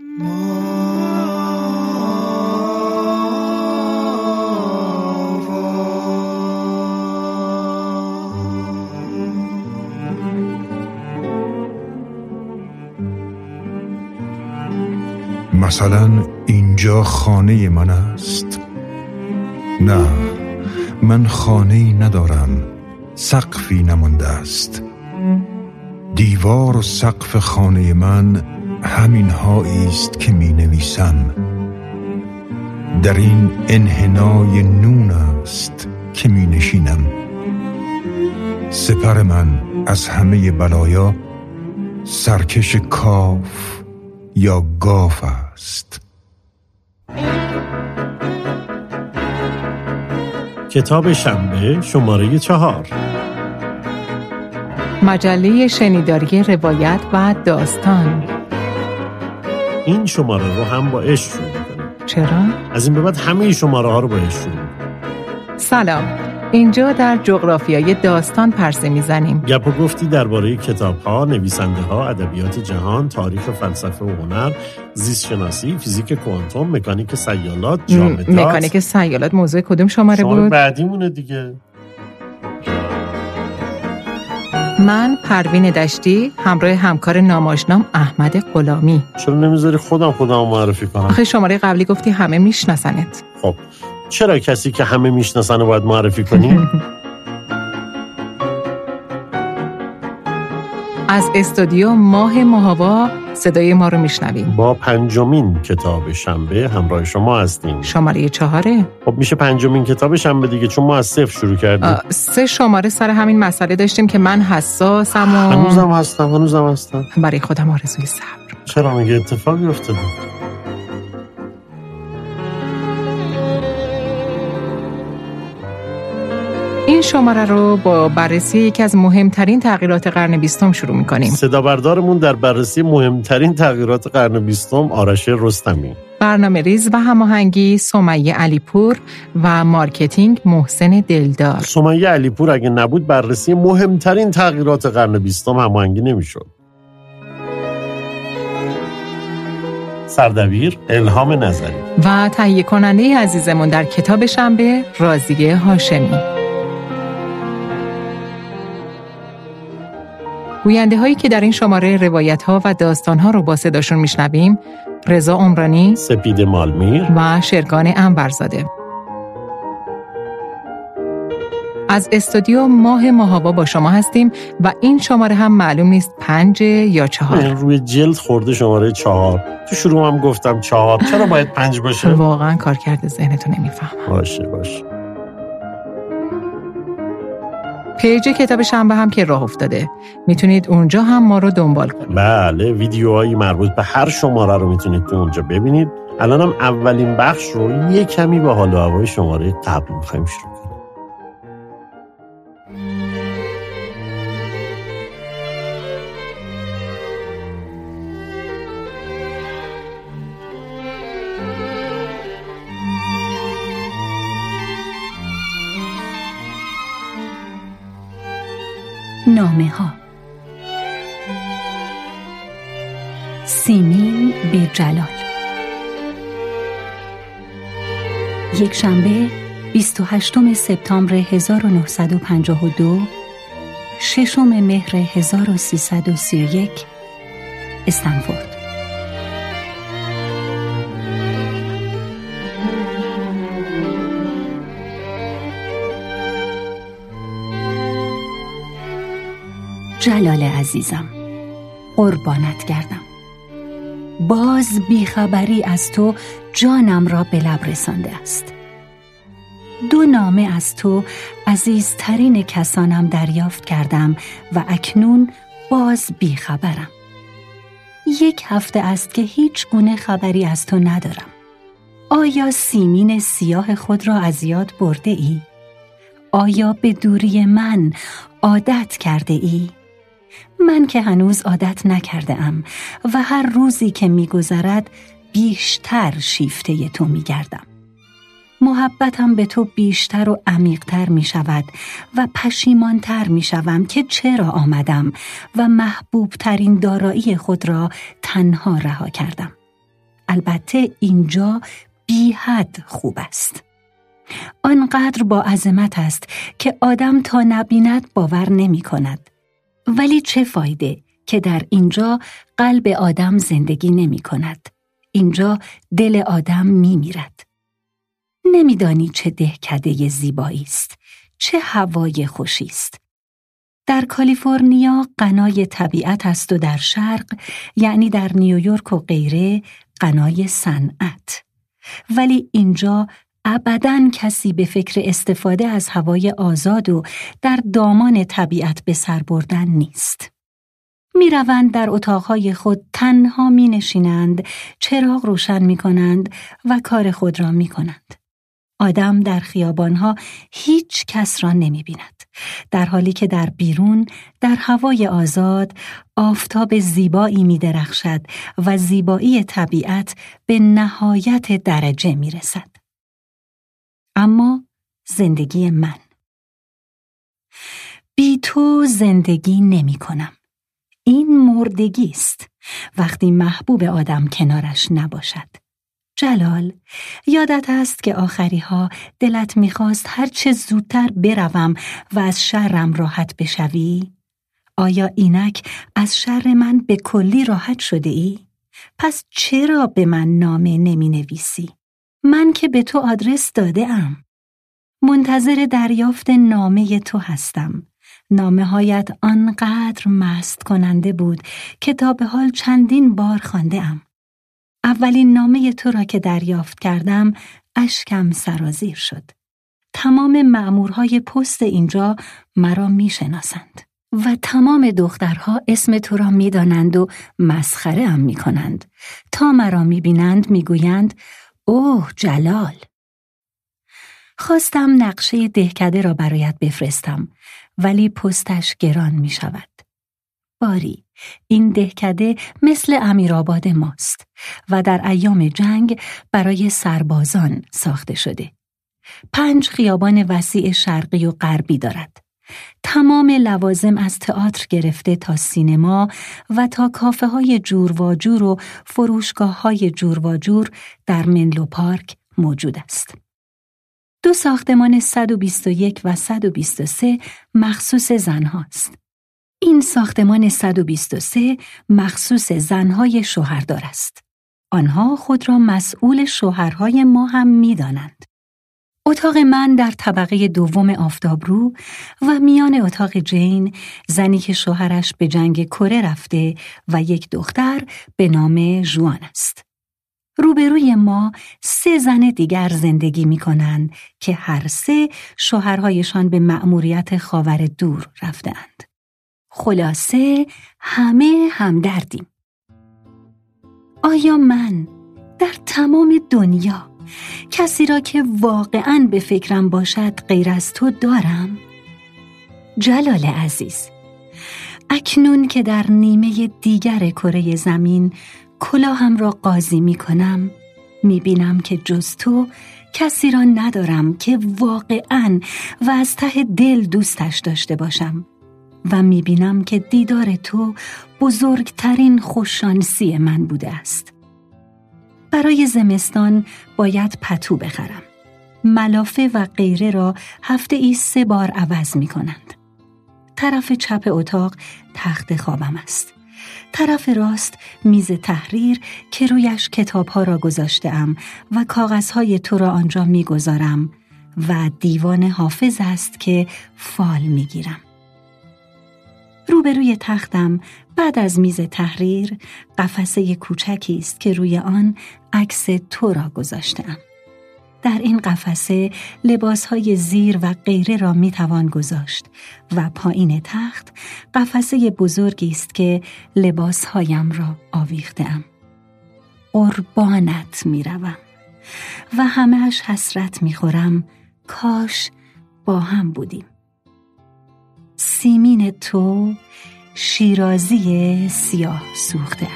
مثلا اینجا خانه من است. نه من خانه ندارم. سقفی نمانده است. دیوار و سقف خانه من همین است که می نویسم در این انحنای نون است که می نشینم سپر من از همه بلایا سرکش کاف یا گاف است. کتاب شنبه شماره چهار. مجله شنیداری روایت و داستان. این شماره رو هم با عشق شروع چرا؟ از این به بعد همه شماره ها رو با عشق شروع سلام. اینجا در جغرافیای داستان پرسه می‌زنیم. گپ و گفتی درباره کتاب ها، نویسنده ها، ادبیات جهان، تاریخ فلسفه و هنر، زیست شناسی، فیزیک کوانتوم، مکانیک سیالات، جامدات مکانیک سیالات موضوع کدوم شماره بود؟ بعدیمونه دیگه. من پروین دشتی همراه همکار ناماشنام احمد غلامی. چرا نمی‌ذاری خودم خودم معرفی کنم؟ آخه شماره قبلی گفتی همه میشناسنت. خب چرا کسی که همه می‌شناسن باید معرفی کنی؟ از استودیو ماه ماهوا صدای ما رو میشنویم با پنجمین کتاب شنبه همراه شما هستیم. شماره چهاره. خب میشه پنجمین کتاب شنبه دیگه چون ما از صفر شروع کردیم. سه شماره سر همین مسئله داشتیم که من حساسم و هنوزم هستم هنوزم هستم. برای خودم آرزوی صبر. چرا؟ میگه اتفاقی افتاده؟ این شماره رو با بررسی یکی از مهمترین تغییرات قرن بیستم شروع می‌کنیم. صدا بردارمون در بررسی مهمترین تغییرات قرن بیستم آرش رستمی. برنامه ریز و هماهنگی سمیه علیپور و مارکتینگ محسن دلدار. سمیه علیپور اگه نبود بررسی مهمترین تغییرات قرن بیستم هماهنگی نمی‌شد. سردبیر الهام نظری. و تهیه کننده عزیزمون در کتاب شنبه راضیه هاشمی. گوینده هایی که در این شماره روایت ها و داستان ها رو با صداشون میشنویم رضا عمرانی سپید مالمیر و شرگان انبرزاده از استودیو ماه ماهابا با شما هستیم و این شماره هم معلوم نیست پنج یا چهار. روی جلد خورده شماره چهار. تو شروع هم گفتم چهار. چرا باید پنج باشه؟ واقعا کار کرده ذهنتو نمی‌فهمم. باشه باشه. پیج کتاب شنبه هم که راه افتاده. می‌تونید اونجا هم ما رو دنبال کنید. بله ویدیوهایی مربوط به هر شماره رو می‌تونید تو اونجا ببینید. الان هم اولین بخش رو یه کمی به حال و هوای شماره قبل می‌خوایم شروع نامه ها سیمین به جلال یک شنبه 28 سپتامبر 1952 ششم مهر 1331 استنفورد. جلال عزیزم قربانت گردم باز بیخبری از تو جانم را به لب رسانده است دو نامه از تو عزیزترین کسانم دریافت کردم و اکنون باز بیخبرم یک هفته است که هیچ گونه خبری از تو ندارم آیا سیمین سیاه خود را از یاد برده ای؟ آیا به دوری من عادت کرده ای؟ من که هنوز عادت نکرده ام و هر روزی که میگذرد بیشتر شیفته تو میگردم. محبتم به تو بیشتر و عمیقتر می شود و پشیمانتر می شوم که چرا آمدم و محبوب ترین دارایی خود را تنها رها کردم. البته اینجا بی خوب است آنقدر با عظمت است که آدم تا نبیند باور نمی کند. ولی چه فایده که در اینجا قلب آدم زندگی نمی کند. اینجا دل آدم می میرد. نمیدانی چه دهکده زیبایی است. چه هوای خوشی است. در کالیفرنیا قنای طبیعت است و در شرق یعنی در نیویورک و غیره قنای صنعت. ولی اینجا ابدا کسی به فکر استفاده از هوای آزاد و در دامان طبیعت به سر بردن نیست. می روند در اتاقهای خود تنها می نشینند، چراغ روشن می کنند و کار خود را می کنند. آدم در خیابانها هیچ کس را نمی بیند. در حالی که در بیرون در هوای آزاد آفتاب زیبایی می درخشد و زیبایی طبیعت به نهایت درجه می رسد. اما زندگی من بی تو زندگی نمی کنم. این مردگی است وقتی محبوب آدم کنارش نباشد. جلال یادت است که آخری ها دلت می‌خواست هرچه زودتر بروم و از شرم راحت بشوی؟ آیا اینک از شر من به کلی راحت شده ای؟ پس چرا به من نامه نمی نویسی؟ من که به تو آدرس داده ام. منتظر دریافت نامه تو هستم. نامه هایت آنقدر مست کننده بود که تا به حال چندین بار خانده ام. اولین نامه تو را که دریافت کردم اشکم سرازیر شد. تمام معمورهای پست اینجا مرا می‌شناسند و تمام دخترها اسم تو را می‌دانند و مسخره هم می کنند. تا مرا می‌بینند می‌گویند اوه جلال خواستم نقشه دهکده را برایت بفرستم ولی پستش گران می شود. باری این دهکده مثل امیرآباد ماست و در ایام جنگ برای سربازان ساخته شده. پنج خیابان وسیع شرقی و غربی دارد. تمام لوازم از تئاتر گرفته تا سینما و تا کافه های جور و جور و فروشگاه های جور و جور در منلو پارک موجود است. دو ساختمان 121 و 123 مخصوص زنهاست. این ساختمان 123 مخصوص زنهای شوهردار است. آنها خود را مسئول شوهرهای ما هم می دانند. اتاق من در طبقه دوم آفتابرو و میان اتاق جین زنی که شوهرش به جنگ کره رفته و یک دختر به نام جوان است. روبروی ما سه زن دیگر زندگی می کنند که هر سه شوهرهایشان به مأموریت خاور دور رفتند. خلاصه همه همدردیم. آیا من در تمام دنیا کسی را که واقعا به فکرم باشد غیر از تو دارم؟ جلال عزیز اکنون که در نیمه دیگر کره زمین کلاهم را قاضی می کنم می بینم که جز تو کسی را ندارم که واقعا و از ته دل دوستش داشته باشم و می بینم که دیدار تو بزرگترین خوششانسی من بوده است برای زمستان باید پتو بخرم. ملافه و غیره را هفته ای سه بار عوض می کنند. طرف چپ اتاق تخت خوابم است. طرف راست میز تحریر که رویش کتابها را گذاشته و کاغذهای تو را آنجا می‌گذارم و دیوان حافظ است که فال می‌گیرم. روبروی تختم بعد از میز تحریر قفسه کوچکی است که روی آن عکس تو را گذاشتم. در این قفسه های زیر و غیره را می توان گذاشت و پایین تخت قفسه بزرگی است که هایم را آویختم. قربانت می روم و همهش حسرت می خورم کاش با هم بودیم. سیمین تو شیرازی سیاه سوختت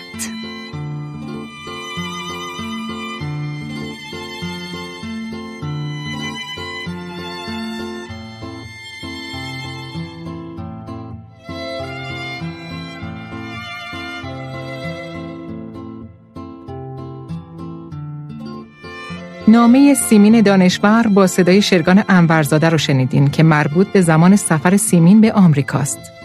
نامه سیمین دانشور با صدای شرگان انورزاده رو شنیدین که مربوط به زمان سفر سیمین به آمریکاست.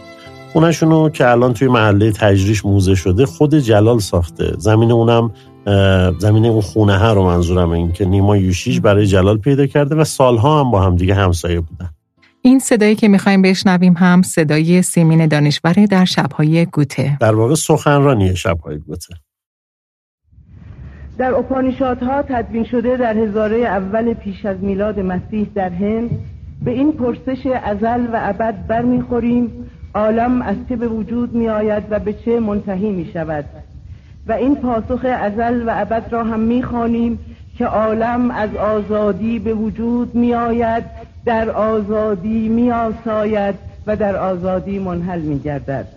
خونشونو که الان توی محله تجریش موزه شده خود جلال ساخته. زمین اونم زمین اون خونه ها رو منظورم این که نیما یوشیج برای جلال پیدا کرده و سالها هم با هم دیگه همسایه بودن. این صدایی که می‌خوایم بشنویم هم صدای سیمین دانشوره در شبهای گوته. در واقع سخنرانی شبهای گوته. در اپانیشادها تدوین شده در هزاره اول پیش از میلاد مسیح در هند. به این پرسش ازل و ابد برمیخوریم. عالم از چه به وجود می آید و به چه منتهی می شود و این پاسخ ازل و ابد را هم می خانیم که عالم از آزادی به وجود می آید در آزادی می آساید و در آزادی منحل می گردد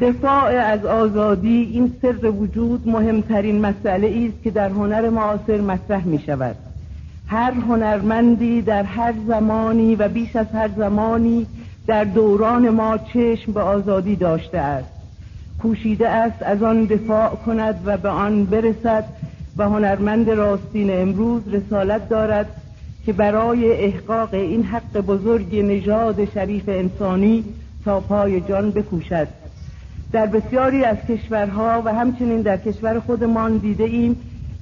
دفاع از آزادی این سر وجود مهمترین مسئله است که در هنر معاصر مطرح می شود. هر هنرمندی در هر زمانی و بیش از هر زمانی در دوران ما چشم به آزادی داشته است. کوشیده است از آن دفاع کند و به آن برسد و هنرمند راستین امروز رسالت دارد که برای احقاق این حق بزرگ نژاد شریف انسانی تا پای جان بکوشد. در بسیاری از کشورها و همچنین در کشور خودمان دیده ایم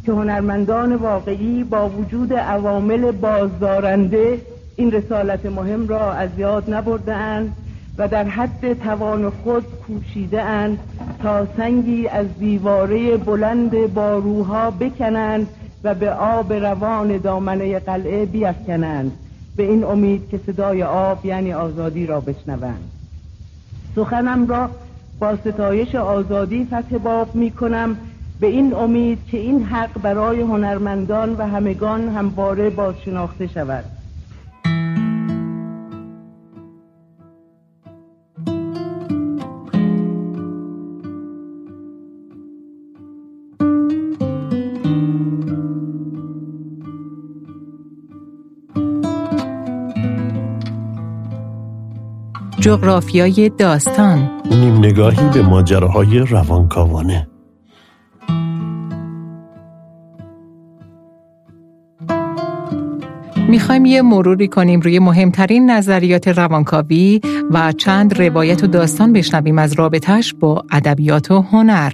که هنرمندان واقعی با وجود عوامل بازدارنده این رسالت مهم را از یاد نبرده اند و در حد توان خود کوشیده اند تا سنگی از دیواره بلند باروها بکنند و به آب روان دامنه قلعه بیفکنند. به این امید که صدای آب یعنی آزادی را بشنوند. سخنم را با ستایش آزادی فتح باب می کنم به این امید که این حق برای هنرمندان و همگان همواره بازشناخته شود. جغرافیای داستان نیم نگاهی به ماجراهای روانکاوانه می‌خوایم یه مروری کنیم روی مهمترین نظریات روانکاوی و چند روایت و داستان بشنویم از رابطش با ادبیات و هنر.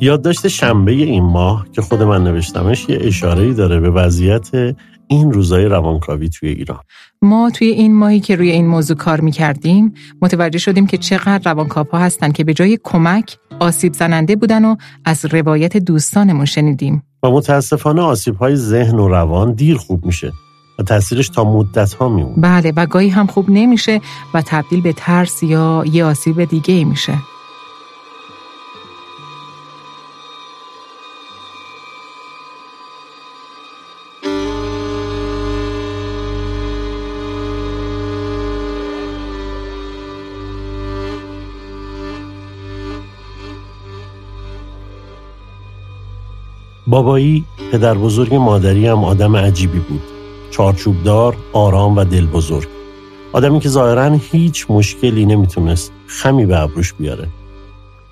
یادداشت شنبه این ماه که خود من نوشتمش یه اشاره داره به وضعیت این روزای روانکاوی توی ایران. ما توی این ماهی که روی این موضوع کار می‌کردیم متوجه شدیم که چقدر روانکاوها هستن که به جای کمک آسیب زننده بودن و از روایت دوستانمون شنیدیم. و متاسفانه آسیب های ذهن و روان دیر خوب میشه و تاثیرش تا مدت ها میمونه. بله و گاهی هم خوب نمیشه و تبدیل به ترس یا یه آسیب دیگه میشه. بابایی پدر بزرگ مادری هم آدم عجیبی بود. چارچوبدار، آرام و دل بزرگ آدمی که ظاهرا هیچ مشکلی نمی‌تونست خمی به ابروش بیاره.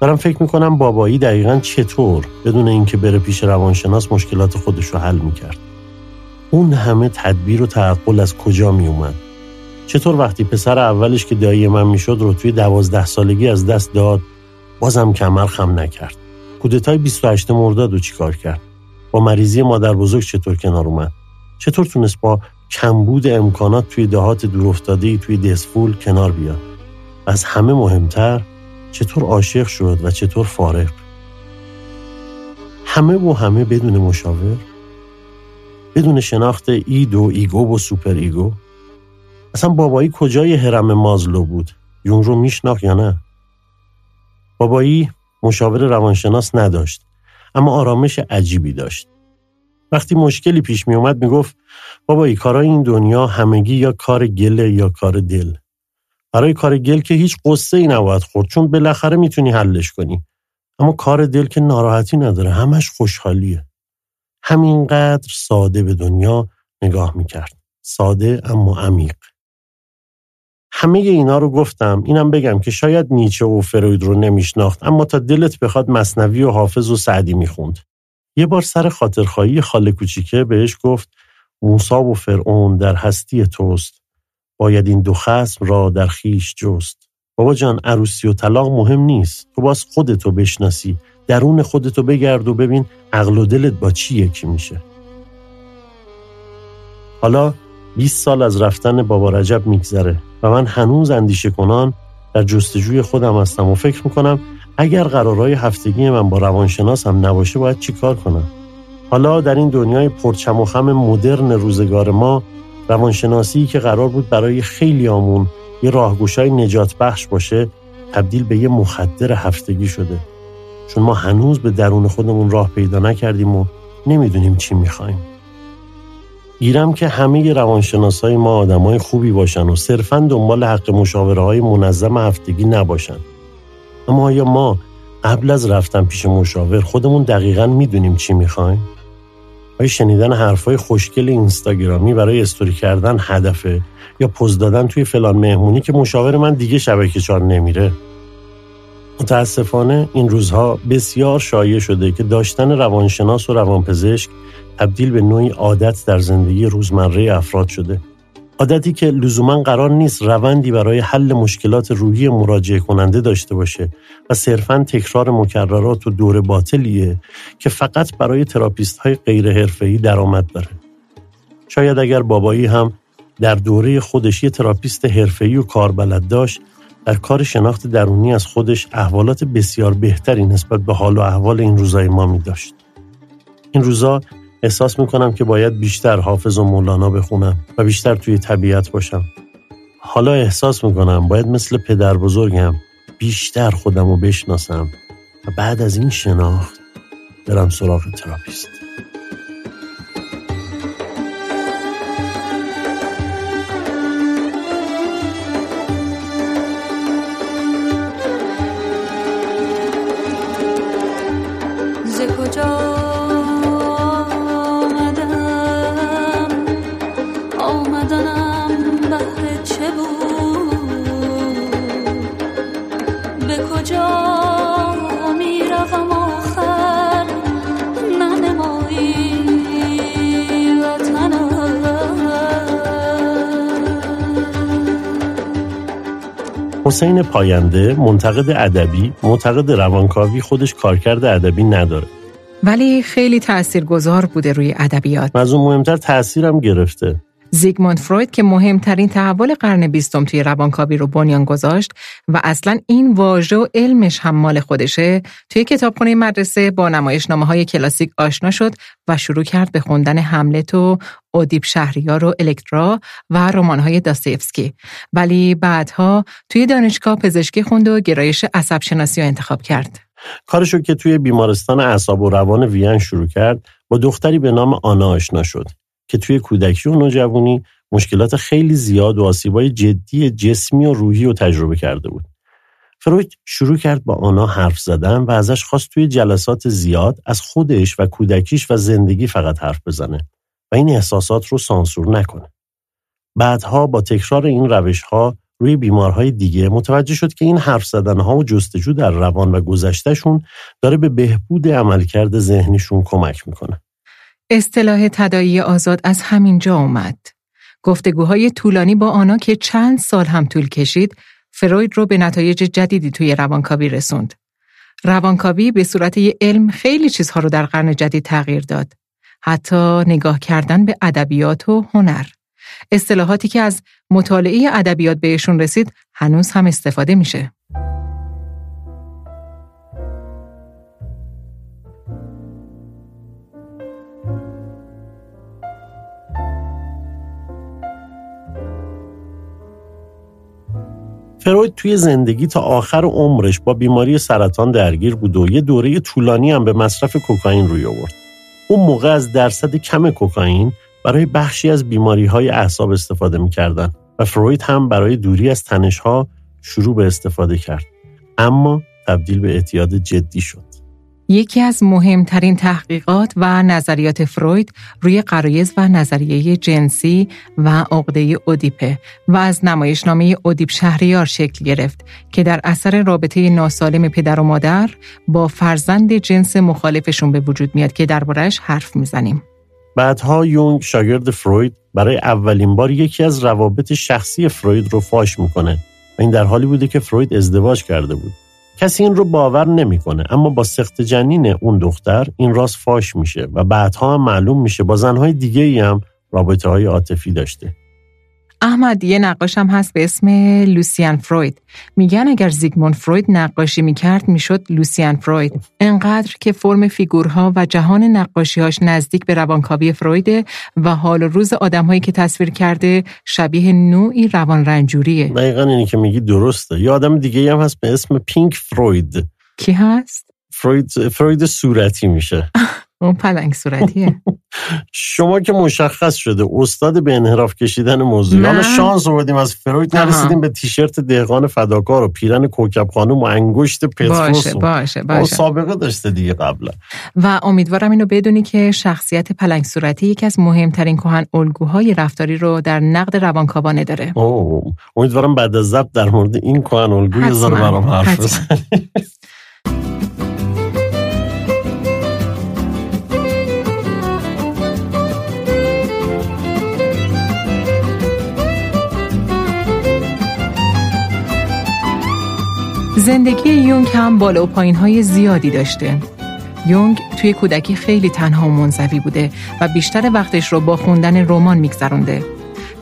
دارم فکر می‌کنم بابایی دقیقا چطور بدون اینکه بره پیش روانشناس مشکلات خودش رو حل می‌کرد. اون همه تدبیر و تعقل از کجا میومد چطور وقتی پسر اولش که دایی من می‌شد رو توی دوازده سالگی از دست داد بازم کمر خم نکرد. کودتای 28 مرداد رو چیکار کرد؟ با مریضی مادر بزرگ چطور کنار اومد؟ چطور تونست با کمبود امکانات توی دهات دورافتاده توی دزفول کنار بیاد؟ از همه مهمتر چطور عاشق شد و چطور فارغ؟ همه و همه بدون مشاور؟ بدون شناخت id و ego و super ego؟ اصلا بابایی کجای هرم مازلو بود؟ یون رو میشناخت یا نه؟ بابایی مشاور روانشناس نداشت. اما آرامش عجیبی داشت. وقتی مشکلی پیش می اومد می گفت بابا ای کارای این دنیا همگی یا کار گله یا کار دل. برای کار گل که هیچ قصه ای نباید خورد چون بالاخره می‌تونی حلش کنی. اما کار دل که ناراحتی نداره همش خوشحالیه. همینقدر ساده به دنیا نگاه می‌کرد. ساده اما عمیق. همه اینا رو گفتم. اینم بگم که شاید نیچه و فروید رو نمیشناخت اما تا دلت بخواد مصنوی و حافظ و سعدی می‌خوند. یه بار سر خاطرخواهی خاله کوچیکه بهش گفت موسا و فرعون در هستی توست. باید این دو خسم را در خیش جست. بابا جان عروسی و طلاق مهم نیست. تو باز خودتو بشناسی. درون خودتو بگرد و ببین عقل و دلت با چی یکی میشه. حالا 20 سال از رفتن بابا رجب میگذره. و من هنوز اندیشه کنان در جستجوی خودم هستم و فکر می‌کنم اگر قرارهای هفتگی من با روانشناس هم نباشه باید چی کار کنم؟ حالا در این دنیای پرچم و خم مدرن روزگار ما روانشناسی که قرار بود برای خیلی آمون یه راهگوشای نجات بخش باشه تبدیل به یه مخدر هفتگی شده. چون ما هنوز به درون خودمون راه پیدا نکردیم و نمی‌دونیم چی می‌خوایم. گیرم که همه روانشناس های ما آدم های خوبی باشن و صرفا دنبال حق مشاوره های منظم هفتگی نباشن. اما آیا ما قبل از رفتن پیش مشاور خودمون دقیقا می‌دونیم چی می‌خوایم؟ آیا شنیدن حرفای خوشگل اینستاگرامی برای استوری کردن هدفه؟ یا پوز دادن توی فلان مهمونی که مشاور من دیگه شبکه چار نمیره؟ متاسفانه این روزها بسیار شایع شده که داشتن روانشناس و روانپزشک تبدیل به نوعی عادت در زندگی روزمره افراد شده عادتی که لزوما قرار نیست روندی برای حل مشکلات روحی مراجعه کننده داشته باشه و صرفا تکرار مکررات و دور باطلیه که فقط برای تراپیست های غیر حرفه‌ای درآمد داره. شاید اگر بابایی هم در دوره خودش یه تراپیست حرفه‌ای و کاربلد داشت در کار شناخت درونی از خودش احوالات بسیار بهتری نسبت به حال و احوال این روزای ما می داشت. این روزا احساس می‌کنم که باید بیشتر حافظ و مولانا بخونم و بیشتر توی طبیعت باشم. حالا احساس می‌کنم باید مثل پدر بزرگم بیشتر خودم رو بشناسم و بعد از این شناخت برم سراغ تراپیست. حسین پاینده منتقد ادبی معتقد روانکاوی خودش کارکرد ادبی نداره. ولی خیلی تاثیرگذار بوده روی ادبیات. از اون مهمتر تاثیرم گرفته. زیگموند فروید که مهمترین تحول قرن بیستم توی روانکاوی رو بنیان گذاشت و اصلا این واژه و علمش هم مال خودشه توی کتابخونه مدرسه با نمایشنامه های کلاسیک آشنا شد و شروع کرد به خوندن هملت و اودیب شهریار و الکترا و رمان‌های داستایفسکی. ولی بعدها توی دانشگاه پزشکی خوند و گرایش عصب شناسی رو انتخاب کرد. کارشو که توی بیمارستان اعصاب و روان وین شروع کرد با دختری به نام آنا آشنا شد. که توی کودکی و نوجوانی مشکلات خیلی زیاد و آسیبای جدی جسمی و روحی رو تجربه کرده بود. فروید شروع کرد با آنها حرف زدن و ازش خواست توی جلسات زیاد از خودش و کودکیش و زندگی فقط حرف بزنه و این احساسات رو سانسور نکنه. بعدها با تکرار این روش ها روی بیمارهای دیگه متوجه شد که این حرف زدنها و جستجو در روان و گذشتهشون داره به بهبود عملکرد ذهنیشون کمک می‌کنه. اصطلاح تدایی آزاد از همین جا اومد. گفتگوهای طولانی با آنها که چند سال هم طول کشید، فروید رو به نتایج جدیدی توی روانکاوی رسوند. روانکاوی به صورت یه علم خیلی چیزها رو در قرن جدید تغییر داد. حتی نگاه کردن به ادبیات و هنر. اصطلاحاتی که از مطالعه ادبیات بهشون رسید هنوز هم استفاده میشه. فروید توی زندگی تا آخر عمرش با بیماری سرطان درگیر بود و یه دوره طولانی هم به مصرف کوکائین روی آورد. اون موقع از درصد کم کوکائین برای بخشی از بیماری های اعصاب استفاده می‌کردن و فروید هم برای دوری از تنش ها شروع به استفاده کرد. اما تبدیل به اعتیاد جدی شد. یکی از مهمترین تحقیقات و نظریات فروید روی قرایز و نظریه جنسی و عقده اودیپه و از نمایشنامه اودیپ شهریار شکل گرفت که در اثر رابطه ناسالم پدر و مادر با فرزند جنس مخالفشون به وجود میاد که دربارهش حرف می‌زنیم. بعدها یونگ شاگرد فروید برای اولین بار یکی از روابط شخصی فروید رو فاش می‌کنه و این در حالی بوده که فروید ازدواج کرده بود. کسی این رو باور نمی‌کنه اما با سخت جنین اون دختر این راست فاش میشه و بعدها هم معلوم میشه با زنهای دیگه ای هم رابطه های عاطفی داشته. احمد یه نقاش هم هست به اسم لوسیان فروید. میگن اگر زیگموند فروید نقاشی می‌کرد می‌شد لوسیان فروید. انقدر که فرم فیگورها و جهان نقاشیهاش نزدیک به روانکاوی فرویده و حال و روز آدمهایی که تصویر کرده شبیه نوعی روان رنجوریه دقیقا اینی که میگی درسته. یه آدم دیگه هم هست به اسم پینک فروید. کی هست؟ فروید, فروید صورتی میشه. اون پلنگ صورتیه. شما که مشخص شده استاد به انحراف کشیدن موضوع حالا شانس آوردیم از فروید نرسیدیم به تیشرت دهقان فداکار و پیرن کوکب خانم و انگشت پتروس باشه باشه باشه. سابقه داشته دیگه قبلا. و امیدوارم اینو بدونی که شخصیت پلنگ صورتی یکی از مهمترین کهن الگوهای رفتاری رو در نقد روانکاوانه داره. اوه. امیدوارم بعد از ضبط در مورد این کهن الگو یه برام حرف بزنی. زندگی یونگ هم بالا و پایین های زیادی داشته. یونگ توی کودکی خیلی تنها و منزوی بوده و بیشتر وقتش رو با خوندن رمان میگذرونده.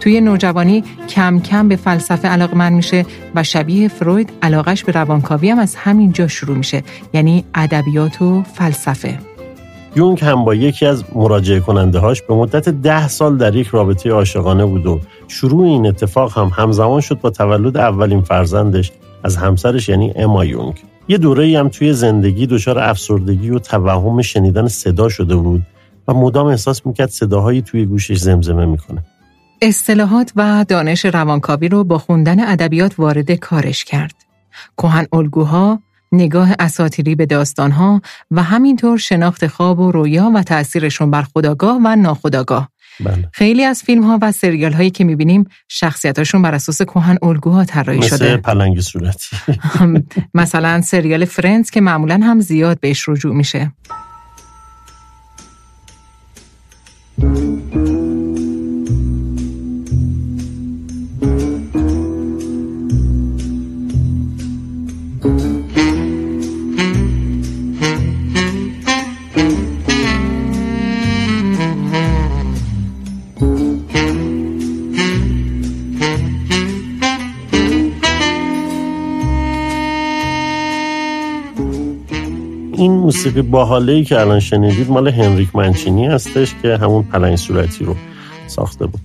توی نوجوانی کم کم به فلسفه علاقمند میشه و شبیه فروید علاقش به روانکاوی هم از همین جا شروع میشه یعنی ادبیات و فلسفه. یونگ هم با یکی از مراجعه کننده هاش به مدت ده سال در یک رابطه عاشقانه بود و شروع این اتفاق هم همزمان شد با تولد اولین فرزندش از همسرش یعنی اما یونگ. یه دوره هم توی زندگی دچار افسردگی و توهم شنیدن صدا شده بود و مدام احساس می‌کرد صداهایی توی گوشش زمزمه می‌کنه. اصطلاحات و دانش روانکاوی رو با خوندن ادبیات وارد کارش کرد. کهن الگوها، نگاه اساتیری به داستانها و همینطور شناخت خواب و رویا و تأثیرشون بر خداگاه و ناخداگاه. بله. خیلی از فیلم ها و سریال هایی که می‌بینیم شخصیتاشون بر اساس کهن الگوها طراحی شده. مثل پلنگ صورتی. مثلا سریال فرندز که معمولا هم زیاد بهش رجوع میشه. موسیقی باحاله ای که الان شنیدید مال هنریک منچینی هستش که همون پلنگ صورتی رو ساخته بود.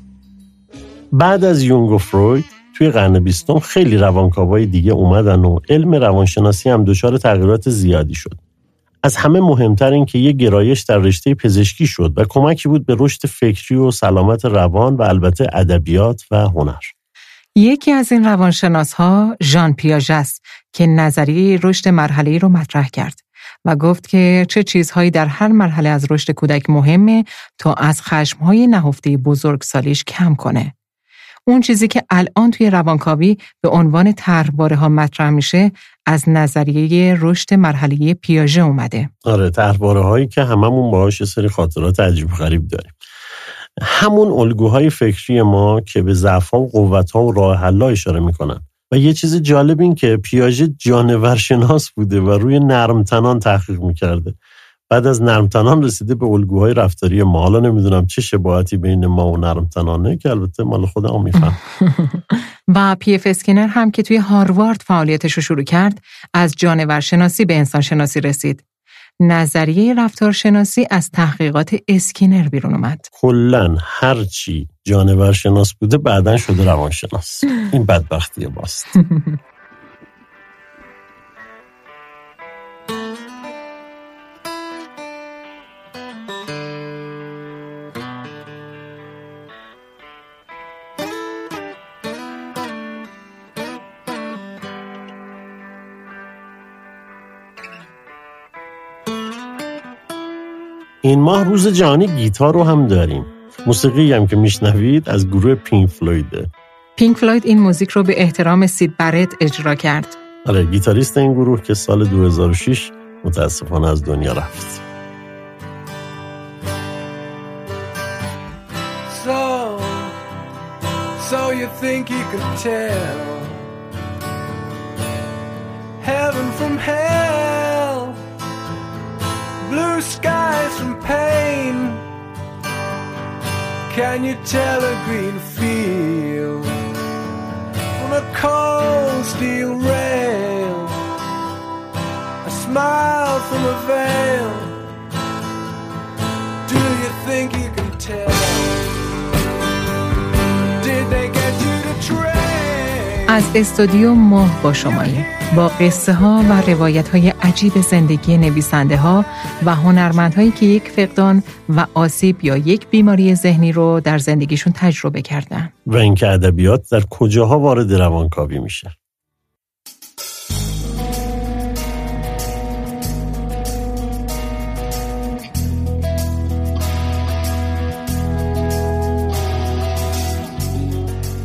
بعد از یونگ و فروید توی قرن بیستم خیلی روانکاوای دیگه اومدن و علم روانشناسی هم دچار تغییرات زیادی شد. از همه مهمتر این که یه گرایش در رشته پزشکی شد و کمکی بود به رشد فکری و سلامت روان و البته ادبیات و هنر. یکی از این روانشناس ها ژان پیاژه است که نظریه رشد مرحله رو مطرح کرد. و گفت که چه چیزهایی در هر مرحله از رشد کودک مهمه تا از خشمهای نهفته بزرگسالیش کم کنه. اون چیزی که الان توی روانکاوی به عنوان طرحواره ها مطرح میشه از نظریه رشد مرحله پیاژه اومده. آره طرحواره هایی که هممون باهاش سری خاطرات عجیب غریب داریم. همون الگوهای فکری ما که به ضعف و قوت ها و راه اشاره می‌کنن. و یه چیز جالب این که پیاژه جانور شناس بوده و روی نرمتنان تحقیق می‌کرده. بعد از نرمتنان رسیده به الگوهای رفتاری ما. حالا نمی‌دونم چه شباهتی بین ما و نرمتنانه که البته مال خودم میفهم. و بی اف اسکینر هم که توی هاروارد فعالیتش رو شروع کرد از جانور شناسی به انسان شناسی رسید. نظریه رفتارشناسی از تحقیقات اسکینر بیرون اومد. کلا هرچی جانور شناس بوده بعدا شده روانشناس. این بدبختی ماست این ماه روز جهانی گیتار رو هم داریم. موسیقی هم که میشنوید از گروه پینک فلویده پینک فلوید این موزیک رو به احترام سید برت اجرا کرد. آره گیتاریست این گروه که سال 2006 متاسفانه از دنیا رفت. So, so you think you could tell heaven from hell, blue skies from pain? Can you tell a green field from a cold steel rail? A smile from a veil. Do you think you can tell? Did they get you to train? از استودیو ماه با شمایی با قصه ها و روایت های عجیب زندگی نویسنده ها و هنرمندهایی که یک فقدان و آسیب یا یک بیماری ذهنی رو در زندگیشون تجربه کردن. و اینکه ادبیات در کجاها وارد روانکاوی میشه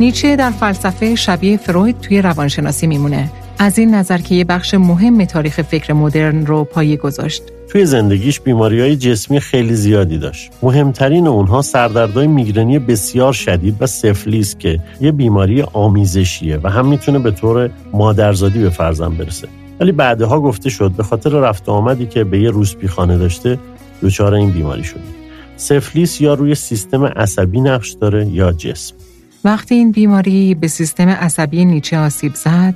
نیچه در فلسفه شبیه فروید توی روانشناسی میمونه. از این نظر که یه بخش مهم تاریخ فکر مدرن رو پایه گذاشت. توی زندگیش بیماری های جسمی خیلی زیادی داشت. مهمترین اونها سردردهای میگرنی بسیار شدید و سفلیس که یه بیماری آمیزشیه و هم می‌تونه به طور مادرزادی به فرزند برسه. ولی بعدها گفته شد به خاطر رفت و آمدی که به یه روسپی خانه داشته دچار این بیماری شده. سفلیس یا روی سیستم عصبی نقش داره یا جسم. وقتی این بیماری به سیستم عصبی نیچه آسیب زد،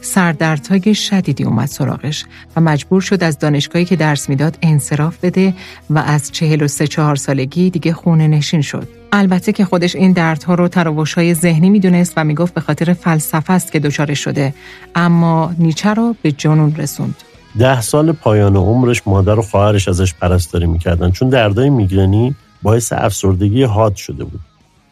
سردردهای شدیدی اومد سراغش و مجبور شد از دانشگاهی که درس می‌داد انصراف بده و از 43 چهار سالگی دیگه خونه نشین شد. البته که خودش این دردها رو تراوش‌های ذهنی می‌دونست و می‌گفت به خاطر فلسفه است که دچارش شده اما نیچه رو به جنون رسوند. ده سال پایان عمرش مادر و خواهرش ازش پرستاری می‌کردن چون دردای میگرنی باعث افسردگی حاد شده بود.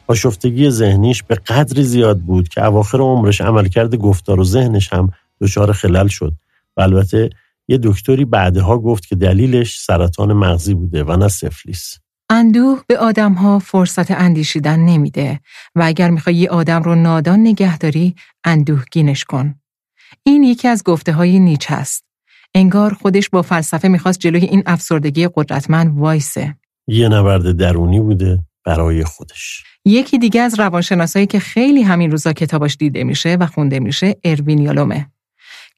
آشفتگی ذهنیش به قدری زیاد بود که اواخر عمرش عملکرد گفتار و ذهنش هم دچار خلل شد و البته یه دکتری بعدها گفت که دلیلش سرطان مغزی بوده و نه سفلیس اندوه به آدمها فرصت اندیشیدن نمیده و اگر می‌خوای یه آدم رو نادان نگه داری اندوهگینش کن. این یکی از گفته های نیچه است. انگار خودش با فلسفه می‌خواست جلوی این افسردگی قدرتمند وایسه. یه نبرد درونی بوده برای خودش یکی دیگه از روانشناسایی که خیلی همین روزا کتاباش دیده میشه و خونده میشه اروین یالومه.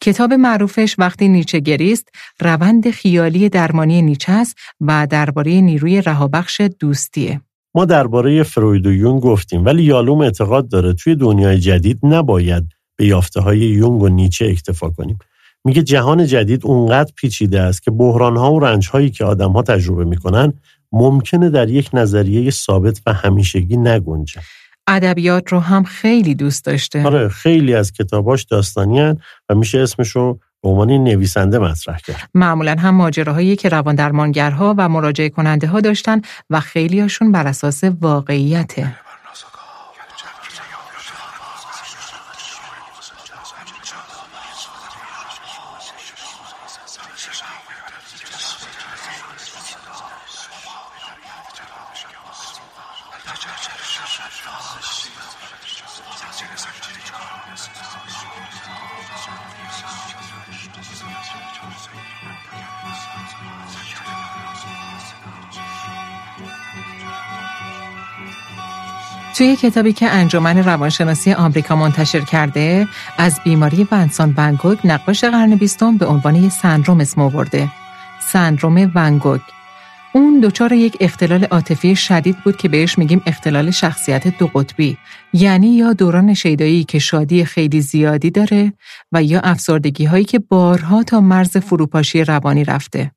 کتاب معروفش وقتی نیچه گریست روند خیالی درمانی نیچه است و درباره نیروی رهابخش دوستیه. ما درباره فروید و یونگ گفتیم ولی یالوم اعتقاد داره توی دنیای جدید نباید به یافته های یونگ و نیچه اکتفا کنیم. میگه جهان جدید اونقدر پیچیده است که بحران ها و رنج هایی که آدم ها تجربه می‌کنن ممکنه در یک نظریه ثابت و همیشگی نگنجه. ادبیات رو هم خیلی دوست داشته. آره خیلی از کتاباش داستانی هن و میشه اسمشو به عنوان نویسنده مطرح کرد. معمولا هم ماجراهایی که روان درمانگرها و مراجعه کننده ها داشتن و خیلیاشون بر اساس واقعیته. توی کتابی که انجمن روانشناسی آمریکا منتشر کرده از بیماری ونسان ونگوگ نقاش قرن بیستم به عنوان یک سندروم اسم آورده. سندروم ونگوگ اون دچار یک اختلال عاطفی شدید بود که بهش میگیم اختلال شخصیت دو قطبی. یعنی یا دوران شیدایی که شادی خیلی زیادی داره و یا افسردگی هایی که بارها تا مرز فروپاشی روانی رفته.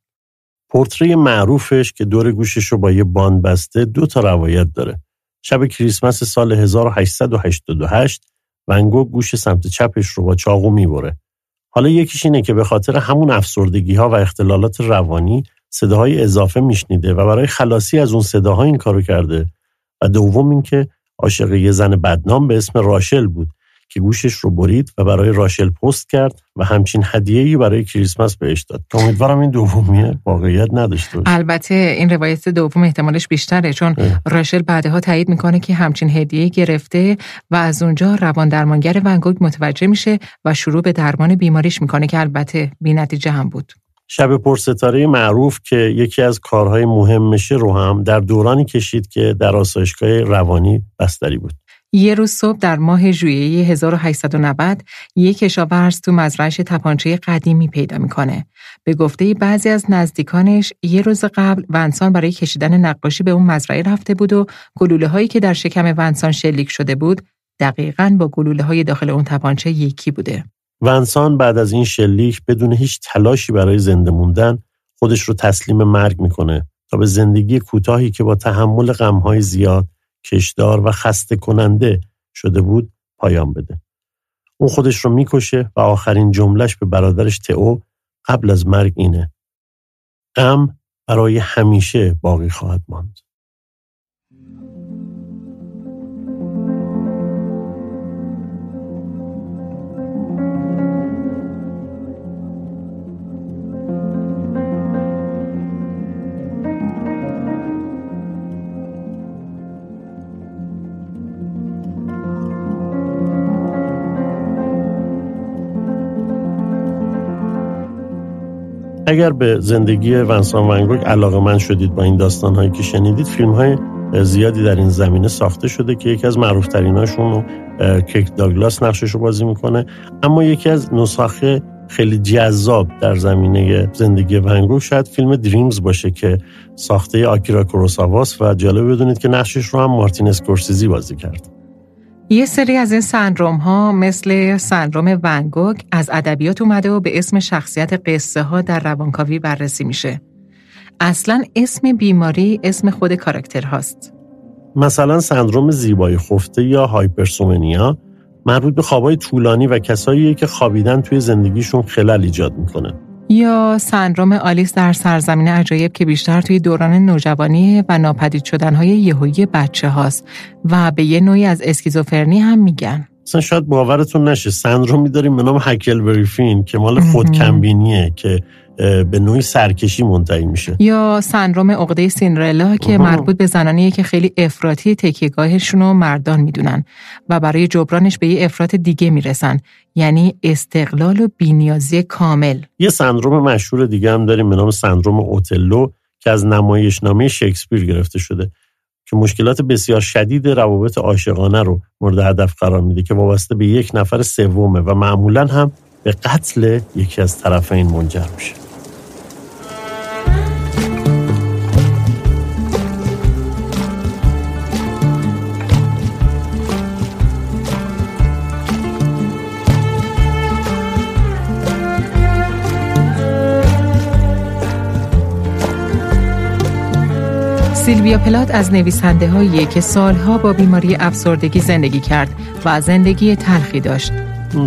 پورتری معروفش که دور گوشش رو با یه باند بسته دو تا روایت داره. شب کریسمس سال 1888 ونگو گوش سمت چپش رو با چاقو می‌بره. حالا یکیش اینه که به خاطر همون افسردگی ها و اختلالات روانی صداهای اضافه میشنیده و برای خلاصی از اون صداها این کارو کرده و دوم اینکه عاشق یه زن بدنام به اسم راشل بود که گوشش رو برید و برای راشل پست کرد و همچین هدیه‌ای برای کریسمس بهش داد. که امیدوارم این دومیه واقعیت نداشته باشه. البته این روایت دوم احتمالش بیشتره چون راشل بعدها تایید می‌کنه که همچین هدیه گرفته و از اونجا روان درمانگر ونگوگ متوجه میشه و شروع به درمان بیماریش می‌کنه که البته نتیجه هم بود. شب پرستاره معروف که یکی از کارهای مهمشه رو هم در دورانی کشید که در آسایشگاه روانی بستری بود. یه روز صبح در ماه ژوئیه 1890 یک کشاورز تو مزرعش تپانچه قدیمی پیدا می‌کنه. به گفته بعضی از نزدیکانش یه روز قبل ونسان برای کشیدن نقاشی به اون مزرعه رفته بود و گلوله هایی که در شکم ونسان شلیک شده بود دقیقا با گلوله های داخل اون تپانچه یکی بوده. ونسان بعد از این شلیک بدون هیچ تلاشی برای زنده موندن خودش رو تسلیم مرگ می‌کنه تا به زندگی کوتاهی که با تحمل غمهای زیاد کشدار و خسته کننده شده بود پایان بده. اون خودش رو می‌کشه و آخرین جملش به برادرش تئو قبل از مرگ اینه. غم برای همیشه باقی خواهد ماند. اگر به زندگی ونسان ونگوگ علاقه من شدید با این داستان هایی که شنیدید فیلم های زیادی در این زمینه ساخته شده که یکی از معروف تریناشون کیک داگلاس نقشش رو بازی می‌کنه. اما یکی از نسخه خیلی جذاب در زمینه زندگی ونگوگ شاید فیلم دریمز باشه که ساخته آکیرا کوروساواس و جالب بدونید که نقشش رو هم مارتین اسکورسیزی بازی کرد. یه سری از این سندروم ها مثل سندروم ونگوگ از ادبیات اومده و به اسم شخصیت قصه ها در روانکاوی بررسی میشه. اصلا اسم بیماری اسم خود کاراکتر هاست. مثلا سندروم زیبایی خفته یا هایپرسومنیا مربوط به خوابای طولانی و کساییه که خوابیدن توی زندگیشون خلل ایجاد می‌کنه. یا سندروم آلیس در سرزمین عجایب که بیشتر توی دوران نوجوانی و ناپدید شدنهای یهویی بچه هاست و به یه نوعی از اسکیزوفرنی هم میگن. مثلا شاید باورتون نشه سندرومی داریم به نام هکل بریفین که مال خودکمبینیه که به نوعی سرکشی منتهی میشه. یا سندروم عقده سینرلا که مربوط به زنانیه که خیلی افراطی تکیهگاهشون رو مردان می‌دونن و برای جبرانش به یه افراط دیگه می‌رسن یعنی استقلال و بینیازی کامل. یه سندروم مشهور دیگه هم داریم به نام سندروم اوتلو که از نمایشنامه شکسپیر گرفته شده که مشکلات بسیار شدید روابط عاشقانه رو مورد هدف قرار میده که وابسته به یک نفر سومه و معمولا هم به قتل یکی از طرفین منجر میشه. سیلویا پلات از نویسنده هایی که سالها با بیماری افسردگی زندگی کرد و زندگی تلخی داشت.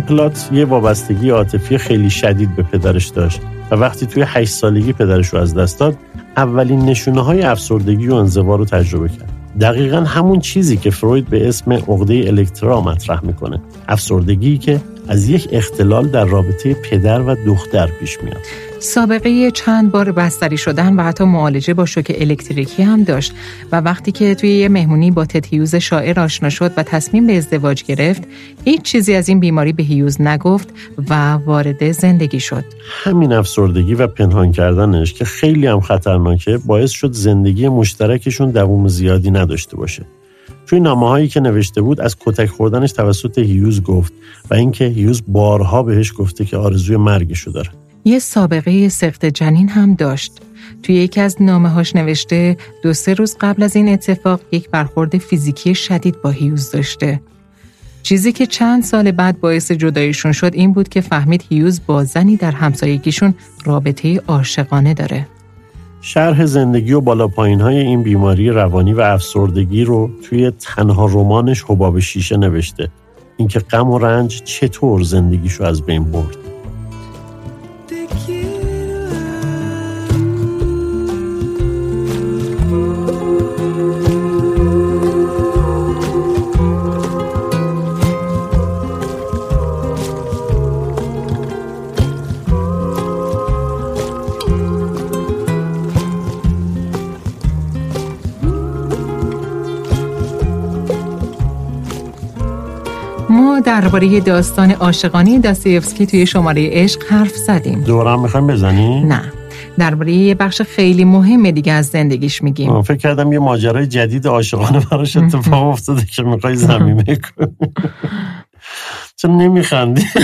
پلات یه وابستگی عاطفی خیلی شدید به پدرش داشت و وقتی توی هشت سالگی پدرش رو از دست داد اولین نشونه های افسردگی و انزوا رو تجربه کرد. دقیقا همون چیزی که فروید به اسم عقده الکترا مطرح می‌کنه. افسردگی که از یک اختلال در رابطه پدر و دختر پیش میاد. سابقه چند بار بستری شدن و حتی معالجه با شوک الکتریکی هم داشت و وقتی که توی یه مهمونی با تد شاعر آشنا شد و تصمیم به ازدواج گرفت هیچ چیزی از این بیماری به هیوز نگفت و وارد زندگی شد. همین افسردگی و پنهان کردنش که خیلی هم خطرناکه باعث شد زندگی مشترکشون دوام زیادی نداشته باشه. توی نامه هایی که نوشته بود از کتک خوردنش توسط هیوز گفت و اینکه هیوز بارها بهش گفته که آرزوی مرگشو داره. یه سابقه سخت جنین هم داشت. توی یکی از نامه هاش نوشته دو سه روز قبل از این اتفاق یک برخورد فیزیکی شدید با هیوز داشته. چیزی که چند سال بعد باعث جداییشون شد این بود که فهمید هیوز با زنی در همسایگیشون رابطه عاشقانه داره. شرح زندگی و بالا پایین های این بیماری روانی و افسردگی رو توی تنها رمانش حباب شیشه نوشته. اینکه غم و رنج چطور زندگیشو از بین برد. درباره داستان عاشقانه داستایوفسکی توی شماره عشق حرف زدیم. دورم می‌خوایم بزنی؟ نه. درباره یه بخش خیلی مهم دیگه از زندگیش میگیم. فکر کردم یه ماجرای جدید عاشقانه براش اتفاق افتاده که می‌خوای زمینه کنی چون نمیخندی؟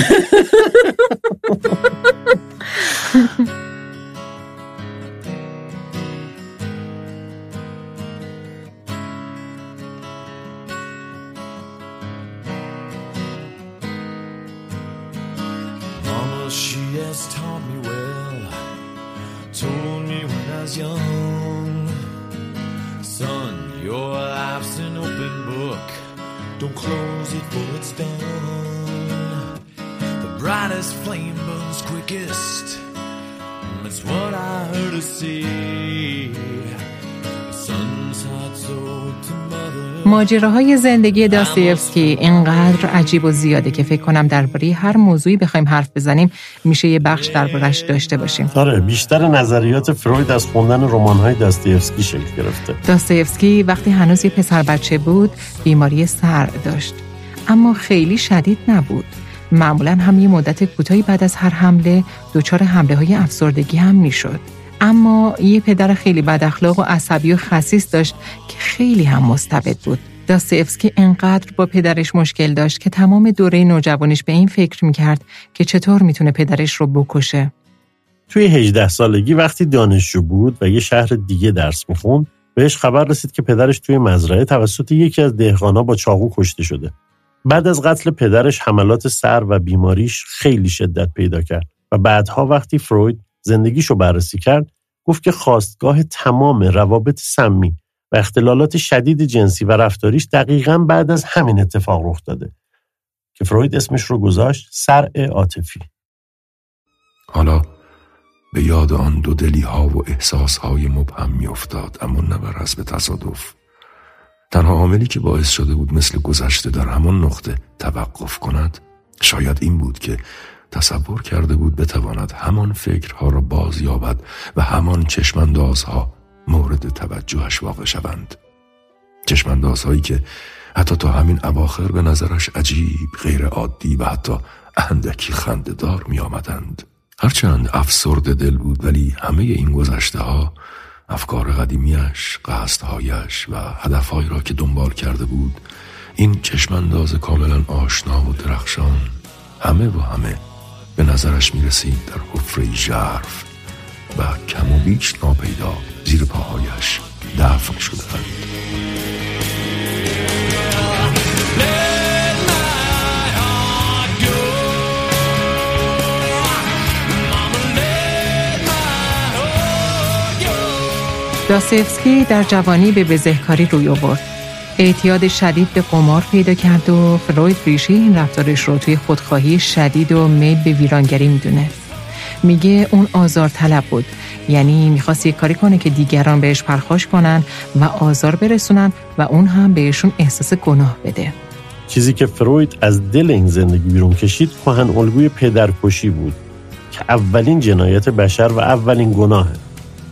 ماجراهای زندگی داستایوفسکی اینقدر عجیب و زیاده که فکر کنم درباره هر موضوعی بخوایم حرف بزنیم میشه یه بخش دربارش داشته باشیم. آره بیشتر نظریات فروید از خوندن رمان‌های داستایوفسکی شکل گرفته. داستایوفسکی وقتی هنوز یه پسر بچه بود بیماری سر داشت. اما خیلی شدید نبود. معمولا هم یه مدت کوتاهی بعد از هر حمله دچار حمله های افسردگی هم می‌شد. اما یه پدر خیلی بد اخلاق و عصبی و خسیس داشت که خیلی هم مستبد بود داستایوفسکی انقدر با پدرش مشکل داشت که تمام دوره نوجوانیش به این فکر می‌کرد که چطور می‌تونه پدرش رو بکشه توی 18 سالگی وقتی دانشجو بود و یه شهر دیگه درس می‌خوند بهش خبر رسید که پدرش توی مزرعه توسط یکی از دهقانا با چاقو کشته شده. بعد از قتل پدرش حملات سر و بیماریش خیلی شدت پیدا کرد و بعدها وقتی فروید زندگیشو بررسی کرد گفت که خواستگاه تمام روابط سمی و اختلالات شدید جنسی و رفتاریش دقیقا بعد از همین اتفاق رخ داده که فروید اسمش رو گذاشت سرع عاطفی. حالا به یاد آن دو دلی ها و احساس های مبهم می افتاد اما نه بر حسب تصادف تنها عاملی که باعث شده بود مثل گذشته در همان نقطه توقف کند شاید این بود که تصور کرده بود بتواند همان فکرها را باز یابد و همان چشماندازها مورد توجهش واقع شوند چشماندازهایی که حتی تا همین اواخر به نظرش عجیب غیر عادی و حتی اندکی خندهدار می آمدند. هرچند افسرد دل بود ولی همه این گذشته ها افکار قدیمیش، قصدهایش و هدفهایی را که دنبال کرده بود این چشمانداز کاملا آشنا و درخشان همه و همه به نظرش می رسید در حفره ژرف و کم و بیش ناپیدا زیر پاهایش دفن شده داستایوفسکی در جوانی به بزهکاری روی آورد. اعتیاد شدید به قمار پیدا کرد و فروید ریشه این رفتارش رو توی خودخواهی شدید و میل به ویرانگری می‌دونه. میگه اون آزار طلب بود یعنی می‌خواست یک کاری کنه که دیگران بهش پرخاش کنن و آزار برسونن و اون هم بهشون احساس گناه بده. چیزی که فروید از دل این زندگی بیرون کشید کهن الگوی پدرکشی بود که اولین جنایت بشر و اولین گناهه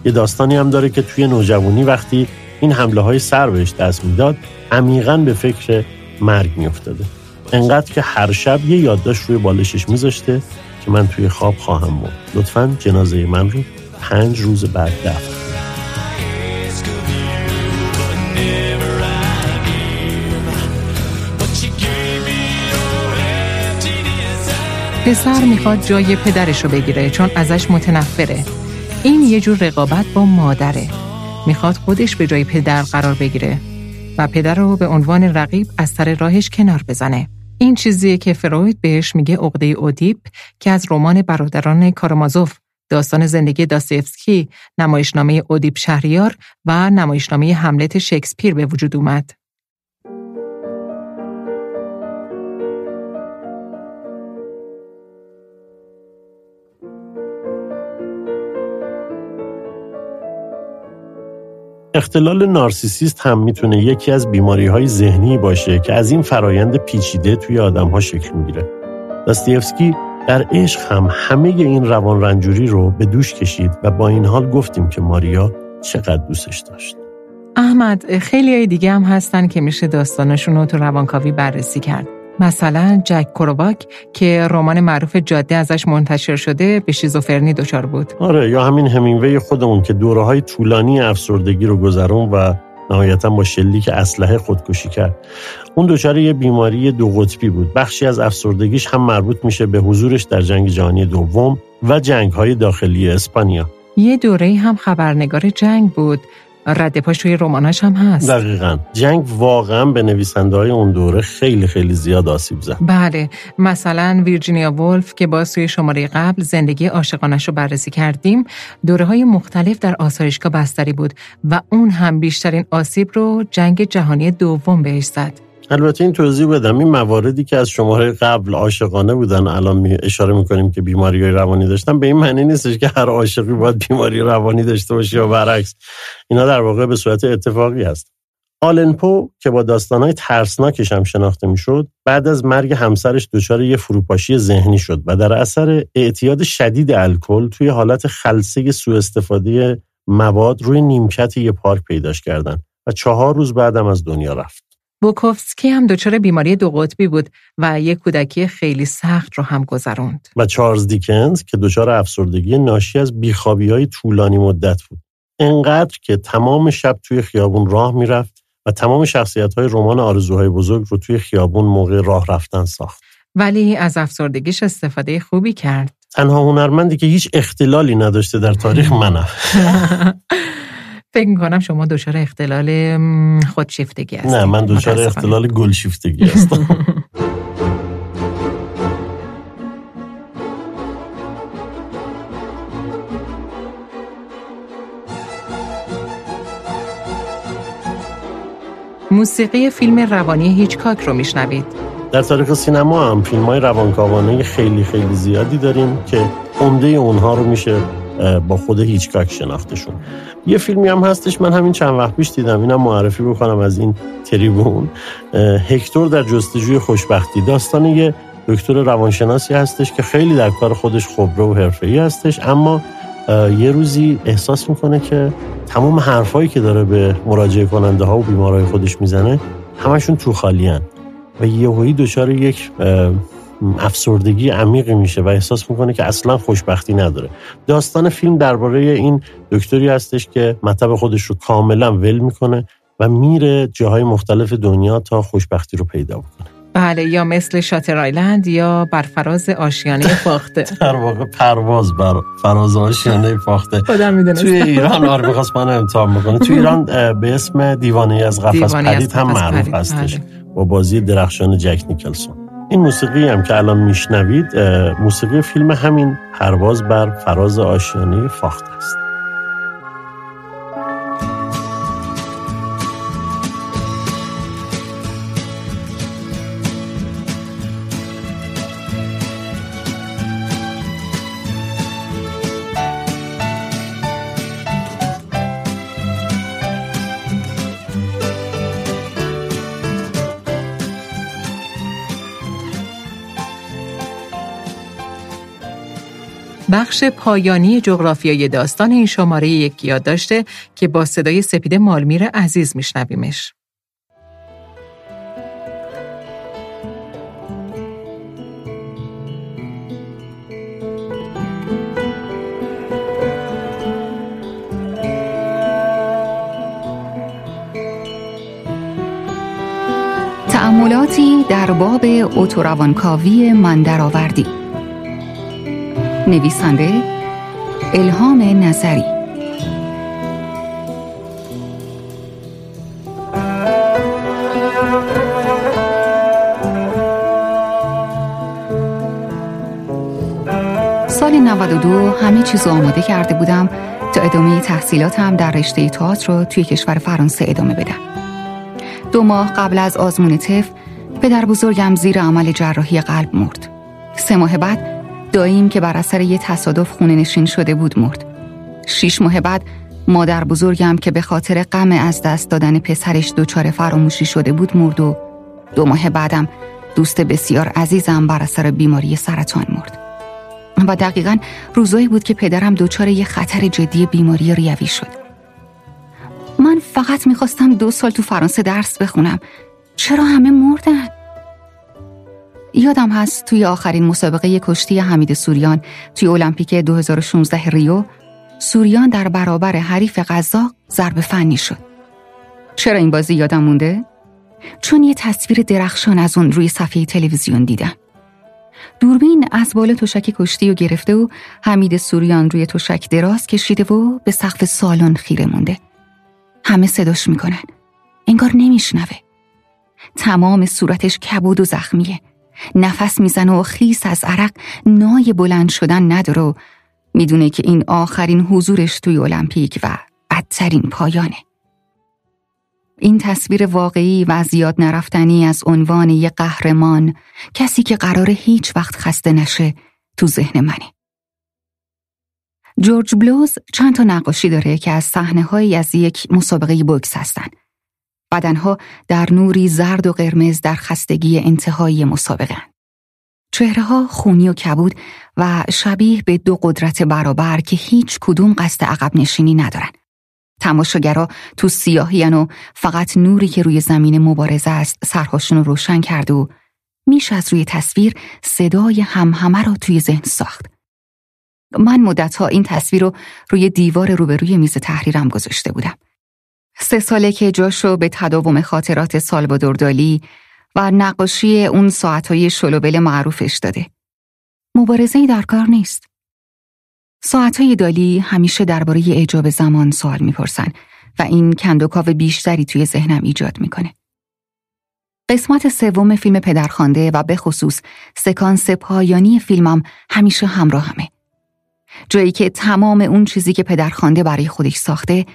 یه داستانی هم داره که توی نوجوانی وقتی این حمله های سر بهش دست می‌داد عمیقا به فکر مرگ میافتاده انقدر که هر شب یه یادداشت روی بالشش میذاشته که من توی خواب خواهم مرد لطفا جنازه من رو پنج روز بعد دفن پسر می‌خواد جای پدرش رو بگیره چون ازش متنفره. این یه جور رقابت با مادره. می‌خواد خودش به جای پدر قرار بگیره و پدر رو به عنوان رقیب از سر راهش کنار بزنه. این چیزیه که فروید بهش میگه عقده اودیپ که از رمان برادران کارامازوف داستان زندگی داستایوفسکی، نمایشنامه اودیپ شهریار و نمایشنامه هملت شکسپیر به وجود اومد. اختلال نارسیسیست هم می‌تونه یکی از بیماری های ذهنی باشه که از این فرایند پیچیده توی آدم ها شکل می‌گیره. داستیفسکی در عشق هم همه این روان رنجوری رو به دوش کشید و با این حال گفتیم که ماریا چقدر دوستش داشت. احمد خیلی های دیگه هم هستن که میشه داستانشون رو تو روانکاوی بررسی کرد. مثلا جک کروباک که رمان معروف جاده ازش منتشر شده به شیزوفرنی دچار بود. آره یا همین همینوی خودمون که دوره های طولانی افسردگی رو گذرون و نهایتا با شلیک اسلحه خودکشی کرد. اون دچار یه بیماری دو قطبی بود. بخشی از افسردگیش هم مربوط میشه به حضورش در جنگ جهانی دوم و جنگ های داخلی اسپانیا. یه دوره هم خبرنگار جنگ بود رد پاش توی رماناش هم هست. دقیقا. جنگ واقعا به نویسنده های اون دوره خیلی خیلی زیاد آسیب زد. بله. مثلا ویرجینیا ولف که با توی شماره قبل زندگی عاشقانش رو بررسی کردیم دوره های مختلف در آسایشگاه بستری بود و اون هم بیشترین آسیب رو جنگ جهانی دوم بهش زد. البته این توضیح بدم. این مواردی که از شماره قبل عاشقانه بودن الان می اشاره می‌کنیم که بیماری روانی داشتن به این معنی نیستش که هر عاشقی باید بیماری روانی داشته باشه یا برعکس. اینا در واقع به صورت اتفاقی هست. آلن پو که با داستانهای ترسناکش هم شناخته می‌شد بعد از مرگ همسرش دچار یه فروپاشی ذهنی شد و در اثر اعتیاد شدید الکل توی حالت خلسه سوء استفاده مواد روی نیمکت یه پارک پیداش کردن و چهار روز بعدم از دنیا رفت. بوکوفسکی هم دچار بیماری دو قطبی بود و یک کودکی خیلی سخت رو هم گذروند. و چارلز دیکنز که دچار افسردگی ناشی از بیخوابی های طولانی مدت بود. انقدر که تمام شب توی خیابون راه می‌رفت و تمام شخصیت های رمان آرزوهای بزرگ رو توی خیابون موقع راه رفتن ساخت. ولی از افسردگیش استفاده خوبی کرد. تنها هنرمندی که هیچ اختلالی نداشته در تاریخ منم. فکر می‌کنم شما دچار اختلال خودشیفتگی هستید. نه من دچار اختلال گلشیفتگی هستم. موسیقی فیلم روانی هیچکاک رو میشنوید. در تاریخ سینما هم فیلم های روانکاوانه خیلی خیلی زیادی داریم که عمده اونها رو میشه با خود هیچکاک شناختشون. یه فیلمی هم هستش من همین چند وقت پیش دیدم اینم معرفی بکنم از این تریبون. هکتور در جستجوی خوشبختی. داستان یه دکتر روانشناسی هستش که خیلی در کار خودش خبره و حرفه‌ای هستش اما یه روزی احساس می‌کنه که تمام حرفایی که داره به مراجعه کننده ها و بیمارای خودش می‌زنه همشون تو خالیان و یهویی دچار یک افسردگی عمیقی میشه و احساس می‌کنه که اصلا خوشبختی نداره. داستان فیلم درباره این دکتری هستش که مطب خودش رو کاملا ول می‌کنه و میره جاهای مختلف دنیا تا خوشبختی رو پیدا بکنه. بله یا مثل شاتر آیلند یا بر فراز آشیانه فاخته. در واقع پرواز بر فراز آشیانه فاخته. خودم توی ایران آره بخواست من امتحان بکنه. توی ایران به اسم دیوانه از قفس پرید هم معروف هستش بله. با بازی درخشان جک نیکلسون. این موسیقی هم که الان میشنوید موسیقی فیلم همین پرواز بر فراز آشیانه فاخت است. بخش پایانی جغرافیای داستان این شماره یک یاد داشته که با صدای سپید مالمیر عزیز میشنویمش. تأملاتی در باب اتوروانکاوی من درآوردی نویسنده الهام نظری سال 92 همه چیز آماده کرده بودم تا ادامه تحصیلاتم در رشته تئاتر رو توی کشور فرانسه ادامه بدم. دو ماه قبل از آزمون تف پدر بزرگم زیر عمل جراحی قلب مرد. سه ماه بعد داییم که بر اثر یه تصادف خونه نشین شده بود مرد. شیش ماه بعد مادر بزرگم که به خاطر غم از دست دادن پسرش دچار فراموشی شده بود مرد و دو ماه بعدم دوست بسیار عزیزم بر اثر بیماری سرطان مرد. و دقیقا روزایی بود که پدرم دچار یه خطر جدی بیماری ریوی شد. من فقط می‌خواستم دو سال تو فرانسه درس بخونم. چرا همه مردن؟ یادم هست توی آخرین مسابقه کشتی حمید سوریان توی المپیک 2016 ریو سوریان در برابر حریف قزاق ضرب فنی شد. چرا این بازی یادم مونده؟ چون یه تصویر درخشان از اون روی صفحه تلویزیون دیدم. دوربین از بالا تشک کشتی و گرفته و حمید سوریان روی تشک دراز کشیده و به سقف سالن خیره مونده. همه صداش می‌کنن. انگار نمیشنوه. تمام صورتش کبود و زخمیه. نفس می‌زنه و خیس از عرق نای بلند شدن نداره می‌دونه که این آخرین حضورش توی المپیک و بدترین پایانه. این تصویر واقعی و زیاد نرفتنی از عنوان یک قهرمان کسی که قرار هیچ وقت خسته نشه تو ذهن منه. جورج بلوز چند تا نقاشی داره که از صحنه هایی از یک مسابقه بوکس هستن. بدنها در نوری زرد و قرمز در خستگی انتهایی مسابقه چهره ها خونی و کبود و شبیه به دو قدرت برابر که هیچ کدوم قصد عقب نشینی ندارن. تماشاگرا تو سیاهیان و فقط نوری که روی زمین مبارزه است سرهاشون رو روشن کرد و میشه از روی تصویر صدای همهمه رو توی ذهن ساخت. من مدتها این تصویر رو روی دیوار روبروی میز تحریرم گذاشته بودم. سه ساله که جاشو به تداوم خاطرات سالوادور دالی و نقاشی اون ساعتهای شلوبل معروفش داده. مبارزه در کار نیست. ساعتهای دالی همیشه درباره اجاب زمان سوال می‌پرسن و این کندوکاو بیشتری توی ذهنم ایجاد می‌کنه. قسمت سوم فیلم پدرخوانده و به خصوص سکانس پایانی فیلمم همیشه همراهمه. جایی که تمام اون چیزی که پدرخوانده برای خودش ساخته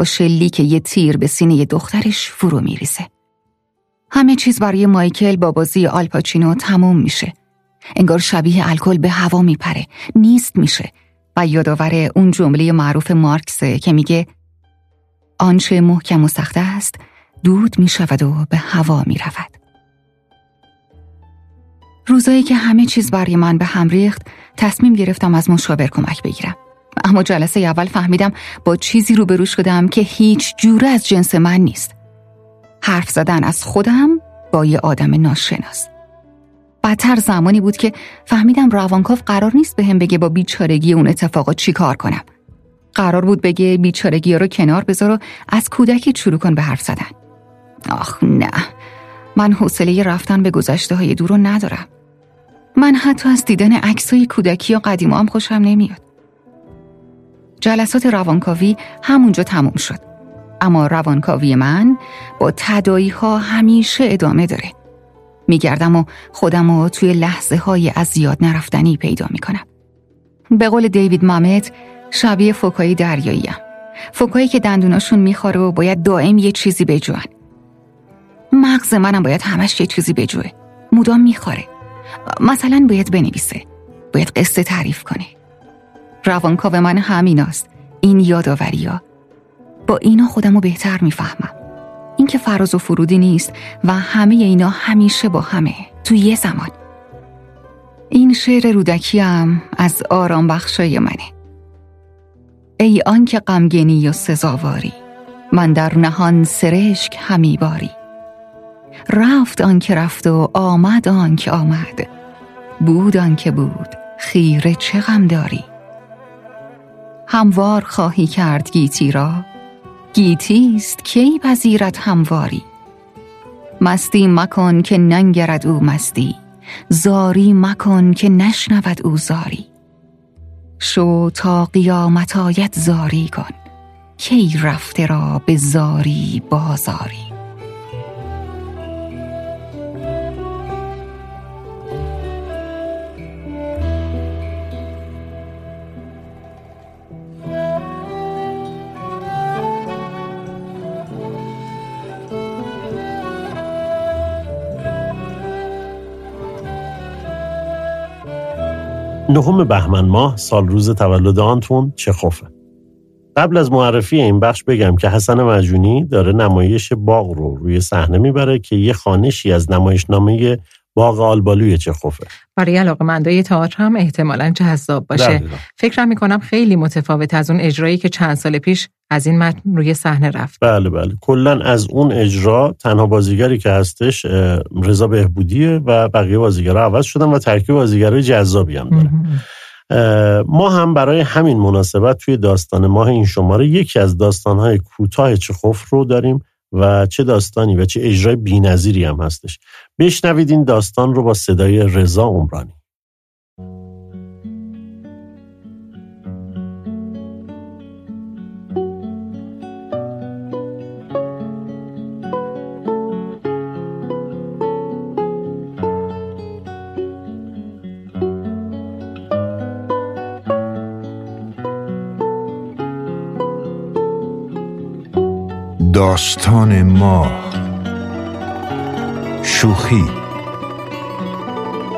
با شلیک یه تیر به سینه دخترش فرو میریزه. همه چیز برای مایکل با بازی آلپاچینو تموم میشه. انگار شبیه الکل به هوا میپره، نیست میشه و یادآور اون جمله معروف مارکسه که میگه آنچه محکم و سخته است دود می‌شود و به هوا می‌رود. روزایی که همه چیز برای من به هم ریخت تصمیم گرفتم از مشاور کمک بگیرم. اما جلسه اول فهمیدم با چیزی روبرو شدم که هیچ جوره از جنس من نیست. حرف زدن از خودم با یه آدم ناشناس. بدتر زمانی بود که فهمیدم روانکاف قرار نیست به هم بگه با بیچارگی اون اتفاقا چی کار کنم. قرار بود بگه بیچارگی رو کنار بذار و از کودکی شروع کن به حرف زدن. آخ نه من حوصله رفتن به گذشته های دور رو ندارم. من حتی از دیدن عکسای کودکی یا قدیما هم خوشم نمیاد. جلسات روانکاوی همونجا تموم شد. اما روانکاوی من با تدایی ها همیشه ادامه داره. میگردم و خودم رو توی لحظه های از زیاد نرفتنی پیدا می‌کنم. به قول دیوید مامت شبیه فوکایی دریاییم. فوکایی که دندوناشون می‌خوره و باید دائم یه چیزی بجوان. مغز منم باید همش یه چیزی بجوه. مدام می‌خوره. مثلا باید بنویسه. باید قصه تعریف کنه. روانکاو من همیناست. این یادآوری ها با اینا خودم رو بهتر می‌فهمم. این که فراز و فرودی نیست و همه اینا همیشه با همه. تو یه زمان. این شعر رودکی هم از آرام بخشای منه. ای آنکه غمگینی و سزاواری من در نهان سرشک همی باری. رفت آنکه رفت و آمد آنکه آمد. بود آنکه بود خیره چه غم داری؟ هموار خواهی کرد گیتی را. گیتیست کی پذیرت همواری؟ مستی مکن که ننگرد او مستی. زاری مکن که نشنود او زاری. شو تا قیامت آید زاری کن. کی رفته را به زاری بازاری؟ نهم بهمن ماه سال روز تولد آنتون چخوفه قبل از معرفی این بخش بگم که حسن مجونی داره نمایش باغ رو روی صحنه می‌بره که یه خانشی از نمایشنامه باغ آلبالوی چخوفه برای علاقه مندای تئاتر هم احتمالا جذاب باشه. فکرم می‌کنم خیلی متفاوت از اون اجرایی که چند سال پیش از این متن روی صحنه رفت. بله بله. کلا از اون اجرا تنها بازیگری که هستش رضا بهبودیه و بقیه بازیگرا عوض شدن و ترکیب بازیگرای جذابی هم داره. ما هم برای همین مناسبت توی داستان ماه این شماره یکی از داستانهای کوتاه چخوف رو داریم. و چه داستانی و چه اجرای بینظیری هم هستش. بشنوید این داستان رو با صدای رضا عمرانی. داستان ماه شوخی.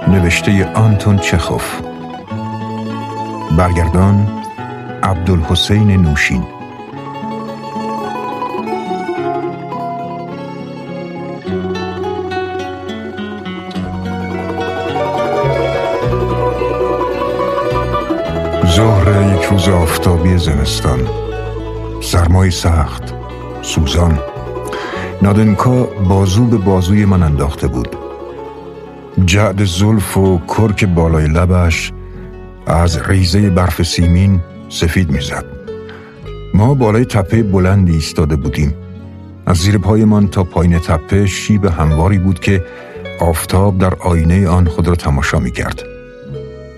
نوشته آنتون چخوف. برگردان عبدالحسین نوشین. ظهر یک روز آفتابی زمستان. سرمای سخت. سوزان. نادنکا بازو به بازوی من انداخته بود. جعد زلف و کرک بالای لبش از ریزه برف سیمین سفید می‌زد. ما بالای تپه بلندی ایستاده بودیم. از زیر پایمان تا پایین تپه شیب همواری بود که آفتاب در آینه آن خود را تماشا می کرد.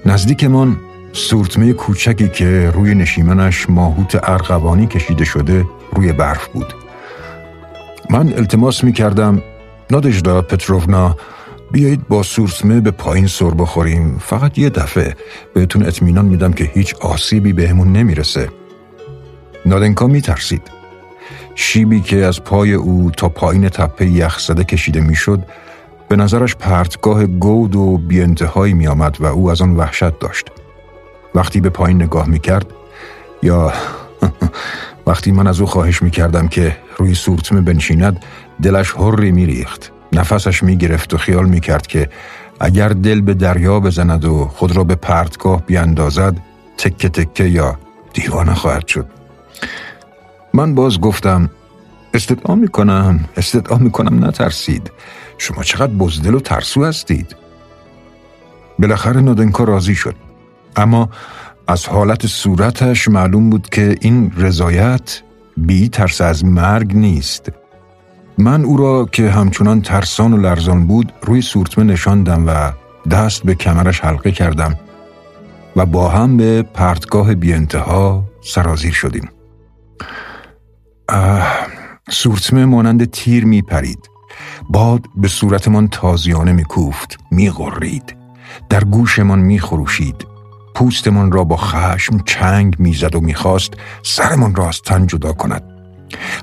نزدیکمان سورتمه کوچکی که روی نشیمنش ماهوت ارغوانی کشیده شده روی برف بود. من التماس می کردم نادجدا پتروونا بیایید با سورتمه به پایین سر بخوریم. فقط یه دفعه بهتون اطمینان میدم که هیچ آسیبی بهمون نمی‌رسه. نادنکا میترسید. شیبی که از پای او تا پایین تپه یخزده کشیده می‌شد به نظرش پرتگاه گود و بیانتهایی میآمد و او از آن وحشت داشت. وقتی به پایین نگاه می‌کرد یا وقتی من از او خواهش می کردم که روی سورتمه بنشیند دلش حری می ریخت. نفسش می گرفت و خیال می کرد که اگر دل به دریا بزند و خود را به پرتگاه بیاندازد تکه تکه یا دیوانه خواهد شد. من باز گفتم استدعا می کنم استدعا می کنم نترسید شما چقدر بزدل و ترسو هستید بالاخره نادنکا راضی شد اما از حالت صورتش معلوم بود که این رضایت بی ترس از مرگ نیست. من او را که همچنان ترسان و لرزان بود روی سورتمه نشاندم و دست به کمرش حلقه کردم و با هم به پرتگاه بی انتها سرازیر شدیم. سورتمه مانند تیر می پرید باد به صورتمان تازیانه می کوفت می غرید در گوشمان می خروشید پوستمان را با خشم چنگ می‌زد و می‌خواست سرمان را از تن جدا کند.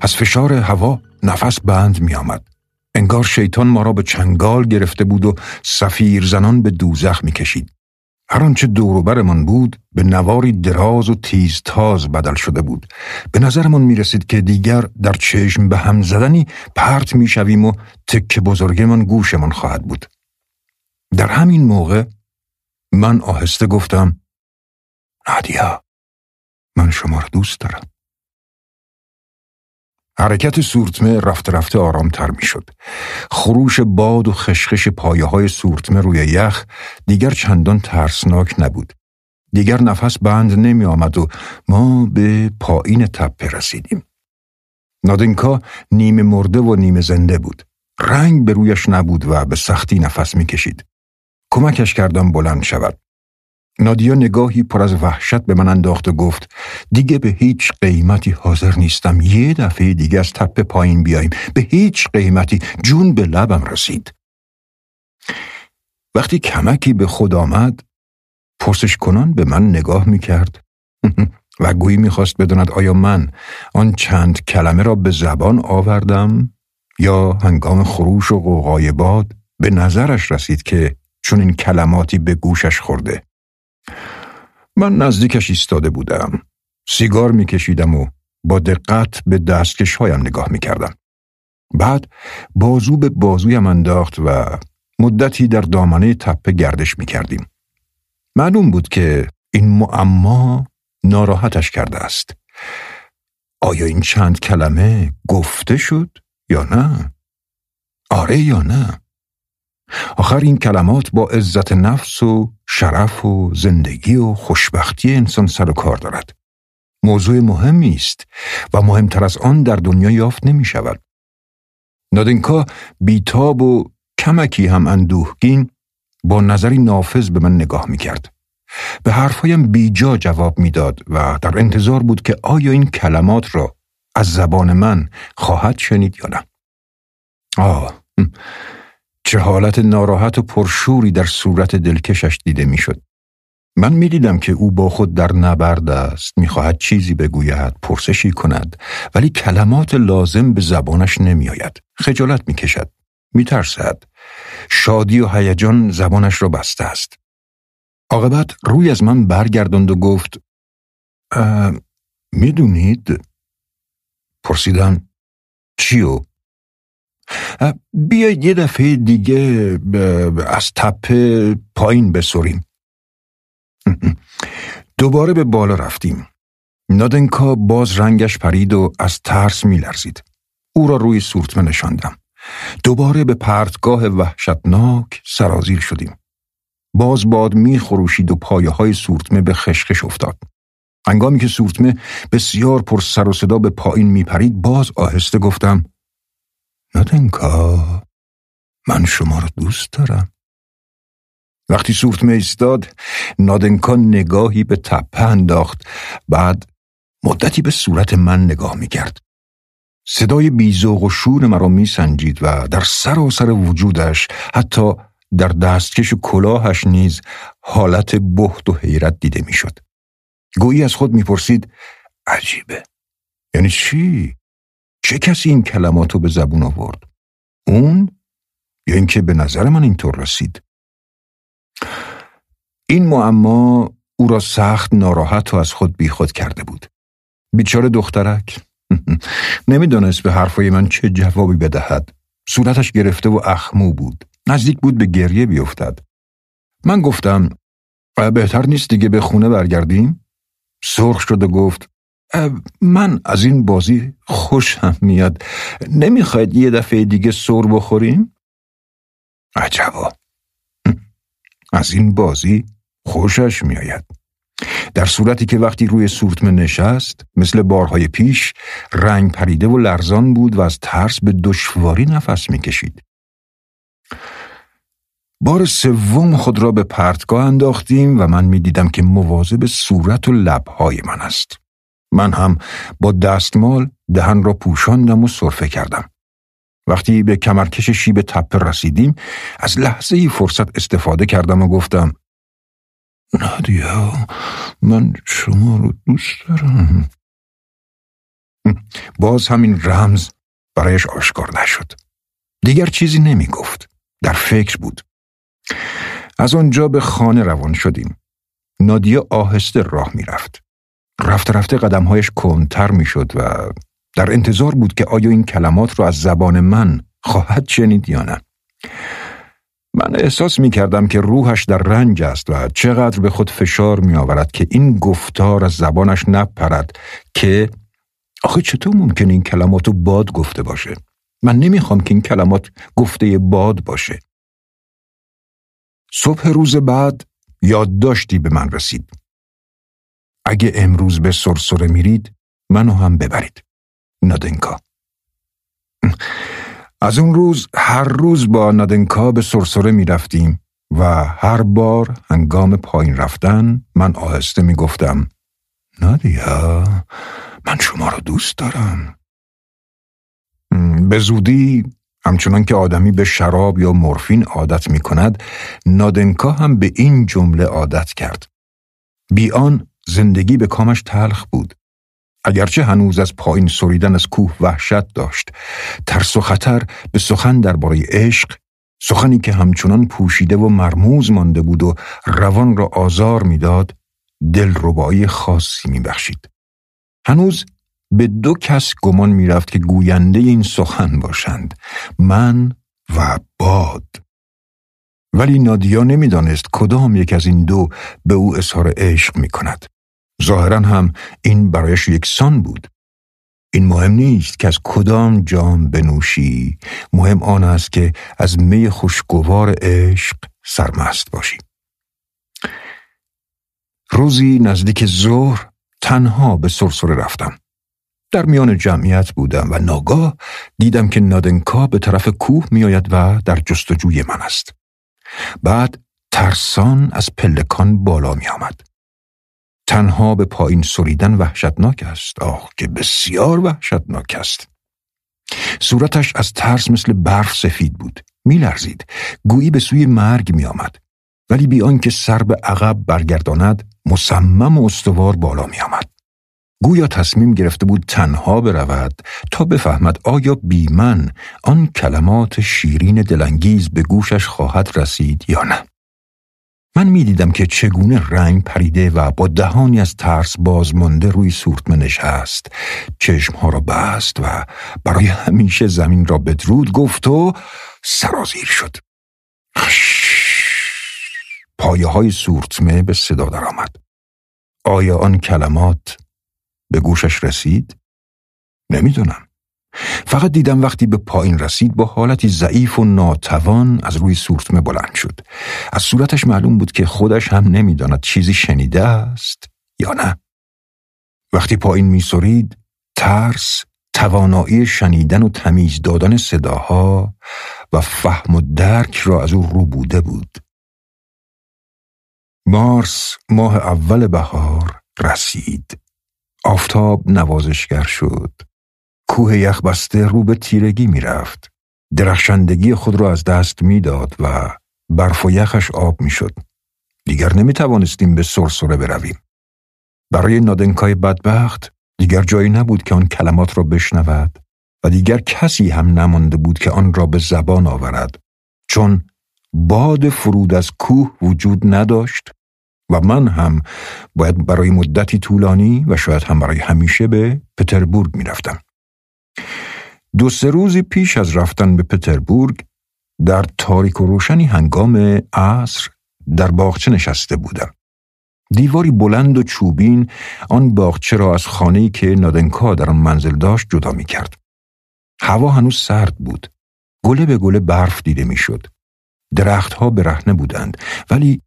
از فشار هوا نفس بند میآمد. انگار شیطان ما را به چنگال گرفته بود و سفیر زنان به دوزخ می‌کشید. هر آنچه دوروبرمان بود به نواری دراز و تیز تاز بدل شده بود. به نظرمان می رسید که دیگر در چشم به هم زدنی پرت می شویم و تک بزرگمان گوشمان خواهد بود. در همین موقع من آهسته گفتم نادیا من شما را دوست دارم حرکت سورتمه رفته رفته آرامتر می شد. خروش باد و خشخش پایه های سورتمه روی یخ دیگر چندان ترسناک نبود. دیگر نفس بند نمی آمد و ما به پایین تپه رسیدیم. نادنکا نیمه مرده و نیمه زنده بود. رنگ به رویش نبود و به سختی نفس می کشید. کمکش کردم بلند شود. نادیا نگاهی پر از وحشت به من انداخت و گفت دیگه به هیچ قیمتی حاضر نیستم. یه دفعه دیگه از تپه پایین بیاییم به هیچ قیمتی. جون به لبم رسید. وقتی کمکی به خود آمد پرسش کنان به من نگاه می کرد و گویی می‌خواست بداند آیا من آن چند کلمه را به زبان آوردم یا هنگام خروش و قوقای باد به نظرش رسید که چون این کلماتی به گوشش خورده. من نزدیکش ایستاده بودم. سیگار میکشیدم و با دقت به دستکش هایم نگاه می‌کردم. بعد بازو به بازویم انداخت و مدتی در دامنه تپه گردش می‌کردیم. معلوم بود که این معما ناراحتش کرده است. آیا این چند کلمه گفته شد یا نه؟ آره یا نه؟ آخر این کلمات با عزت نفس و شرف و زندگی و خوشبختی انسان سر و کار دارد. موضوع مهمی است و مهمتر از آن در دنیا یافت نمی شود. نادنکا بیتاب و کمکی هم اندوهگین با نظری نافذ به من نگاه می کرد. به حرفهایم بیجا جواب می‌داد و در انتظار بود که آیا این کلمات را از زبان من خواهد شنید یا نه. آه چه حالت ناراحت و پرشوری در صورت دلکشش دیده می‌شد. من می‌دیدم که او با خود در نبرد است. می‌خواهد چیزی بگوید پرسشی کند ولی کلمات لازم به زبانش نمیآید. خجالت می‌کشد. میترسد. شادی و هیجان زبانش را بسته است. عاقبت روی از من برگرداند و گفت می‌دونید؟ پرسیدم چیو بیایید یه دفعه دیگه از تپه پایین بسوریم دوباره به بالا رفتیم. نادنکا باز رنگش پرید و از ترس میلرزید. او را روی سورتمه نشاندم. دوباره به پرتگاه وحشتناک سرازیر شدیم. باز باد میخروشید و پایه های سورتمه به خشخش افتاد. انگامی که سورتمه بسیار پر سر و صدا به پایین میپرید باز آهسته گفتم نادنکا من شما را دوست دارم وقتی سورتمه ایستاد نادنکا نگاهی به تپه انداخت بعد مدتی به صورت من نگاه می‌کرد صدای بیزوق و شور مرا میسنجید و در سراسر وجودش حتی در دستکش و کلاهش نیز حالت بخت و حیرت دیده می‌شد. گویی از خود می‌پرسید عجیبه یعنی چی؟ چه کسی این کلماتو به زبون آورد؟ اون؟ یا اینکه به نظر من اینطور رسید؟ این معما او را سخت ناراحت و از خود بیخود کرده بود. بیچاره دخترک نمی‌دانست به حرفای من چه جوابی بدهد. صورتش گرفته و اخمو بود. نزدیک بود به گریه بیفتد. من گفتم بهتر نیست دیگه به خونه برگردیم؟ سرخ شد و گفت من از این بازی خوشم میاد. نمی‌خواید یه دفعه دیگه سر بخوریم؟ عجبا. از این بازی خوشش میآید. در صورتی که وقتی روی سورتمه نشست مثل بارهای پیش رنگ پریده و لرزان بود و از ترس به دشواری نفس می‌کشید. بار سوم خود را به پرتگاه انداختیم و من می‌دیدم که مواظب صورت و لبهای من است. من هم با دستمال دهن را پوشاندم و صرفه کردم. وقتی به کمرکش شیب تپه رسیدیم از لحظه ای فرصت استفاده کردم و گفتم نادیا من شما رو دوست دارم. باز همین رمز برایش آشکار نشد. دیگر چیزی نمی گفت. در فکر بود. از آنجا به خانه روان شدیم. نادیه آهسته راه می‌رفت. رفته رفته قدمهایش کنتر می‌شد و در انتظار بود که آیا این کلمات را از زبان من خواهد شنید یا نه. من احساس می کردم که روحش در رنج است و چقدر به خود فشار می آورد که این گفتار از زبانش نپرد که آخه چطور ممکن این کلمات رو باد گفته باشه؟ من نمی‌خوام که این کلمات گفته باد باشه. صبح روز بعد یادداشتی به من رسید. اگه امروز به سرسره میرید منو هم ببرید. نادنکا از اون روز هر روز با نادنکا به سرسره می رفتیم و هر بار هنگام پایین رفتن من آهسته می گفتم نادیا من شما رو دوست دارم. به زودی همچنان که آدمی به شراب یا مورفین عادت می کند نادنکا هم به این جمله عادت کرد. بیان زندگی به کامش تلخ بود. اگرچه هنوز از پایین سریدن از کوه وحشت داشت ترس و خطر به سخن درباره عشق سخنی که همچنان پوشیده و مرموز مانده بود و روان را آزار می‌داد دلربایی خاصی میبخشید هنوز به دو کس گمان می‌رفت که گوینده این سخن باشند من و باد ولی نادیا نمی‌دانست کدام یک از این دو به او اظهار عشق می کند. ظاهرا هم این برایش یکسان بود. این مهم نیست که از کدام جام بنوشی مهم آن است که از می خوشگوار عشق سرمست باشی روزی نزدیک ظهر تنها به سرسره رفتم در میان جمعیت بودم و ناگاه دیدم که نادنکا به طرف کوه میآید و در جستجوی من است بعد ترسان از پلکان بالا می آمد. تنها به پایین سریدن وحشتناک است. آه که بسیار وحشتناک است. صورتش از ترس مثل برف سفید بود. میلرزید. گویی به سوی مرگ می آمد ولی بی آنکه سر به عقب برگرداند مصمم و استوار بالا می آمد. گویا تصمیم گرفته بود تنها برود تا بفهمد آیا بی من آن کلمات شیرین دلانگیز به گوشش خواهد رسید یا نه. من می‌دیدم که چگونه رنگ پریده و با دهانی از ترس بازمانده روی سورتمه نشست چشمها را بست و برای همیشه زمین را بدرود گفت و سرازیر شد. پایه های سورتمه به صدا درآمد. آیا آن کلمات به گوشش رسید؟ نمی‌دونم. فقط دیدم وقتی به پایین رسید با حالتی ضعیف و ناتوان از روی سورتمه بلند شد. از صورتش معلوم بود که خودش هم نمی‌داند چیزی شنیده است یا نه. وقتی پایین میسرید ترس توانایی شنیدن و تمیز دادن صداها و فهم و درک را از او رو بوده بود. مارس ماه اول بهار رسید. آفتاب نوازشگر شد کوه یخبسته رو به تیرگی می‌رفت. درخشندگی خود را از دست می‌داد و برف و یخش آب می‌شد. دیگر نمی توانستیم به سرسره برویم. برای نادنکای بدبخت دیگر جایی نبود که آن کلمات را بشنود و دیگر کسی هم نمانده بود که آن را به زبان آورد چون باد فرود از کوه وجود نداشت و من هم باید برای مدتی طولانی و شاید هم برای همیشه به پتربورگ می‌رفتم. دو سه روزی پیش از رفتن به پتربورگ در تاریک و روشنی هنگام عصر در باغچه نشسته بودم. دیواری بلند و چوبین آن باغچه را از خانه‌ای که نادنکا در آن منزل داشت جدا می کرد. هوا هنوز سرد بود. گله به گله برف دیده می‌شد. درختها برهنه بودند ولی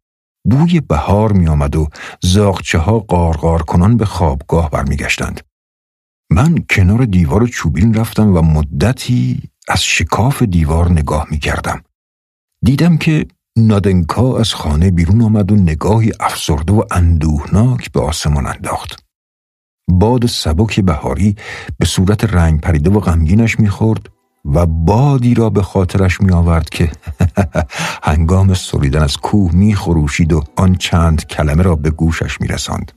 بوی بهار می آمد و زاغچه ها قارقار کنان به خوابگاه برمیگشتند. من کنار دیوار چوبین رفتم و مدتی از شکاف دیوار نگاه می کردم. دیدم که نادنکا از خانه بیرون آمد و نگاهی افسرده و اندوهناک به آسمان انداخت. باد سبک بهاری به صورت رنگ پریده و غمگینش می‌خورد و بادی را به خاطرش می آورد که هنگام سریدن از کوه می خروشید و آن چند کلمه را به گوشش می رساند.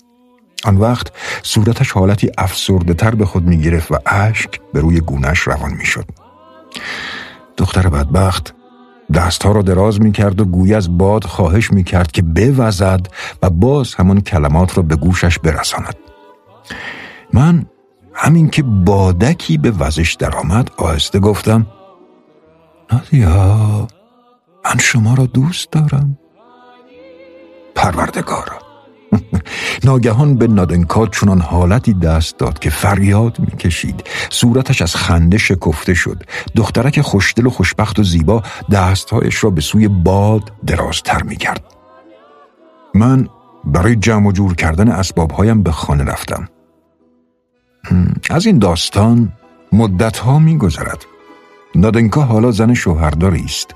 آن وقت صورتش حالتی افسرده تر به خود می گرفت و اشک به روی گونش روان می شد. دختر بدبخت دستها را دراز می کرد و گوی از باد خواهش می کرد که بوزد و باز همان کلمات را به گوشش برساند. من همین که بادکی به وزش درآمد آهسته گفتم نادیا من شما را دوست دارم. پروردگارا. ناگهان به نادنکا چنان حالتی دست داد که فریاد می‌کشید. صورتش از خنده شکفته شد. دخترک خوشدل و خوشبخت و زیبا دستهایش را به سوی باد درازتر می‌کرد. من برای جمع و جور کردن اسبابهایم به خانه رفتم. از این داستان مدتها میگذرد. نادنکا حالا زن شوهرداری است.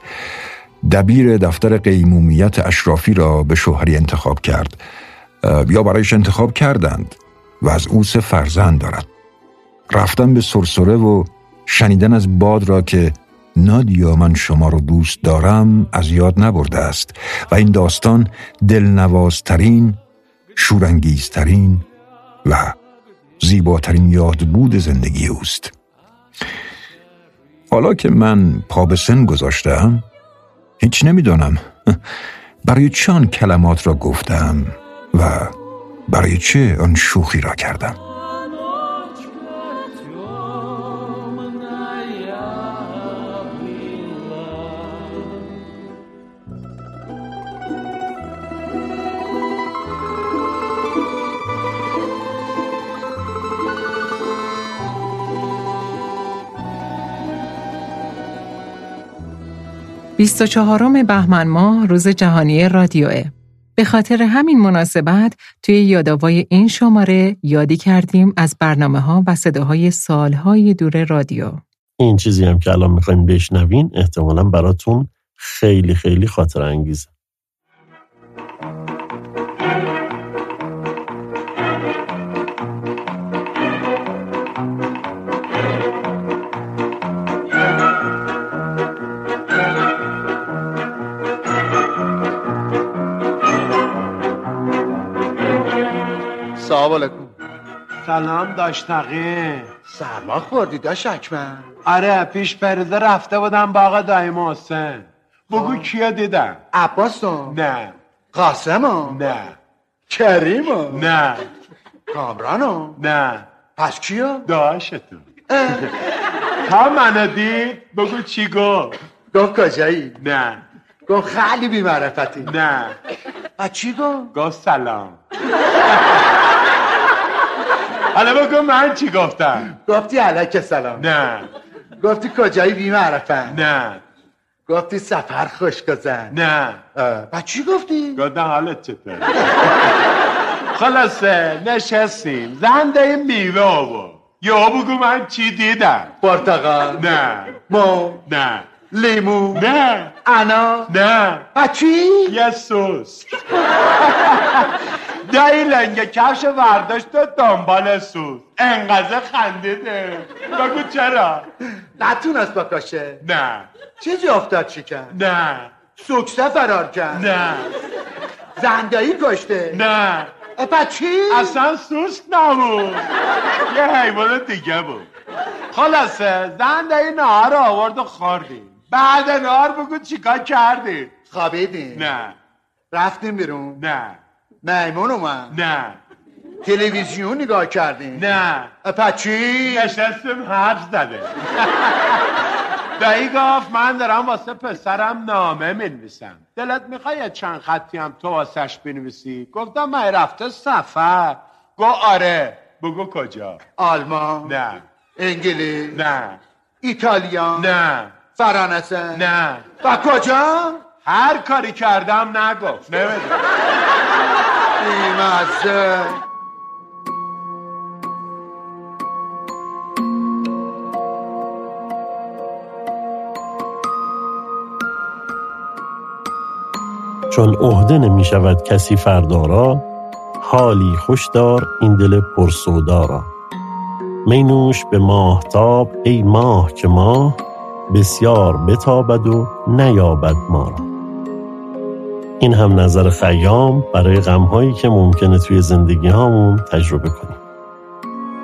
دبیر دفتر قیمومیت اشرافی را به شوهری انتخاب کرد یا برایش انتخاب کردند و از او سه فرزند دارد. رفتن به سرسره و شنیدن از باد را که نادیا من شما رو دوست دارم از یاد نبرده است و این داستان دلنوازترین شورانگیزترین و زیباترین یادبود زندگی اوست. حالا که من پا به سن گذاشتم هیچ نمی‌دانم. برای چه آن کلمات را گفتم و برای چه آن شوخی را کردم؟ 24 بهمن ماه روز جهانی رادیوه. به خاطر همین مناسبت توی یادآوای این شماره یادی کردیم از برنامه ها و صداهای سالهای دور رادیو. این چیزی هم که الان می‌خواین بشنوین احتمالا براتون خیلی خیلی خاطر انگیزه. سلام داشتقی سرما خوردی داشت اکمن آره پیش پریده رفته بودم باغ دایم حسین. بگو کیا دیدم؟ عباسو نه. قاسمو نه. کریمو نه. کامرانو نه. پس کیا داشتون تا منو دید بگو چی گفت. گفت کجایی؟ نه. گفت خیلی بیمعرفتی. نه. و چی گفت؟ گفت سلام. حالا بگو من چی گفتم؟ گفتی علیک سلام نه. گفتی کجایی بیمعرفن نه. گفتی سفر خوش گذر نه. و چی گفتی؟ گفتم حالت چطور خلاصه نشستیم. زنده میوه آورد. یا بگو من چی دیدم؟ پرتقال نه. مو. نه. لیمو. نه. انا. نه. و چی؟ یه سوس دایی لنگ کفش ورداشت و دنبال سوس انقدر خندیده. بگو چرا؟ نتونست بکشه نه. چیزی افتاد چی کرد نه. سوکسه فرار کرد. نه. زندایی کشته. نه. پس چی؟ اصلا سوسک نبود. یه حیوان دیگه بود. خلاصه زنده نهار آورد و خوردیم بعد نهار بگو چیکار کردی؟ خوابیدیم. نه. رفتیم بیرون. نه. میمون اومد نه. تلویزیون نگاه کردیم نه. پس چی؟ نشستیم حرف زده. دایی گفت من دارم واسه پسرم نامه می‌نویسم. دلت می‌خوای چند خطی هم تو واسش بنویسی؟ گفتم من رفته سفر. گو آره. بگو کجا؟ آلمان؟ نه. انگلیس؟ نه. ایتالیا؟ نه. فرانسه؟ نه. و کجا؟ هر کاری کردم نگفت. نمی‌دونم. بیمزه چون عهده نمی شود کسی فردارا حالی خوش دار این دل پرسودا را. می نوش به ماهتاب ای ماه که ماه بسیار بتابد و نیابد ما را. این هم نظر خیام برای غمهایی که ممکنه توی زندگی هامون تجربه کنیم.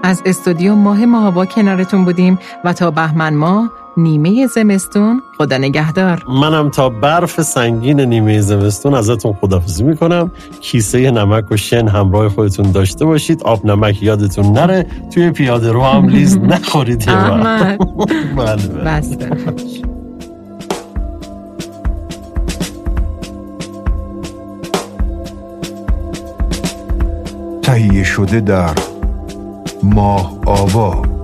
از استودیو ماه ماهابا کنارتون بودیم و تا بهمن ماه نیمه زمستون خدا نگهدار. منم تا برف سنگین نیمه زمستون ازتون خدافزی می‌کنم. کیسه نمک و شن همراه خودتون داشته باشید. آب نمک یادتون نره. توی پیاده رو هم لیز نخورید بله بله. تهیه شده در ماه آوا.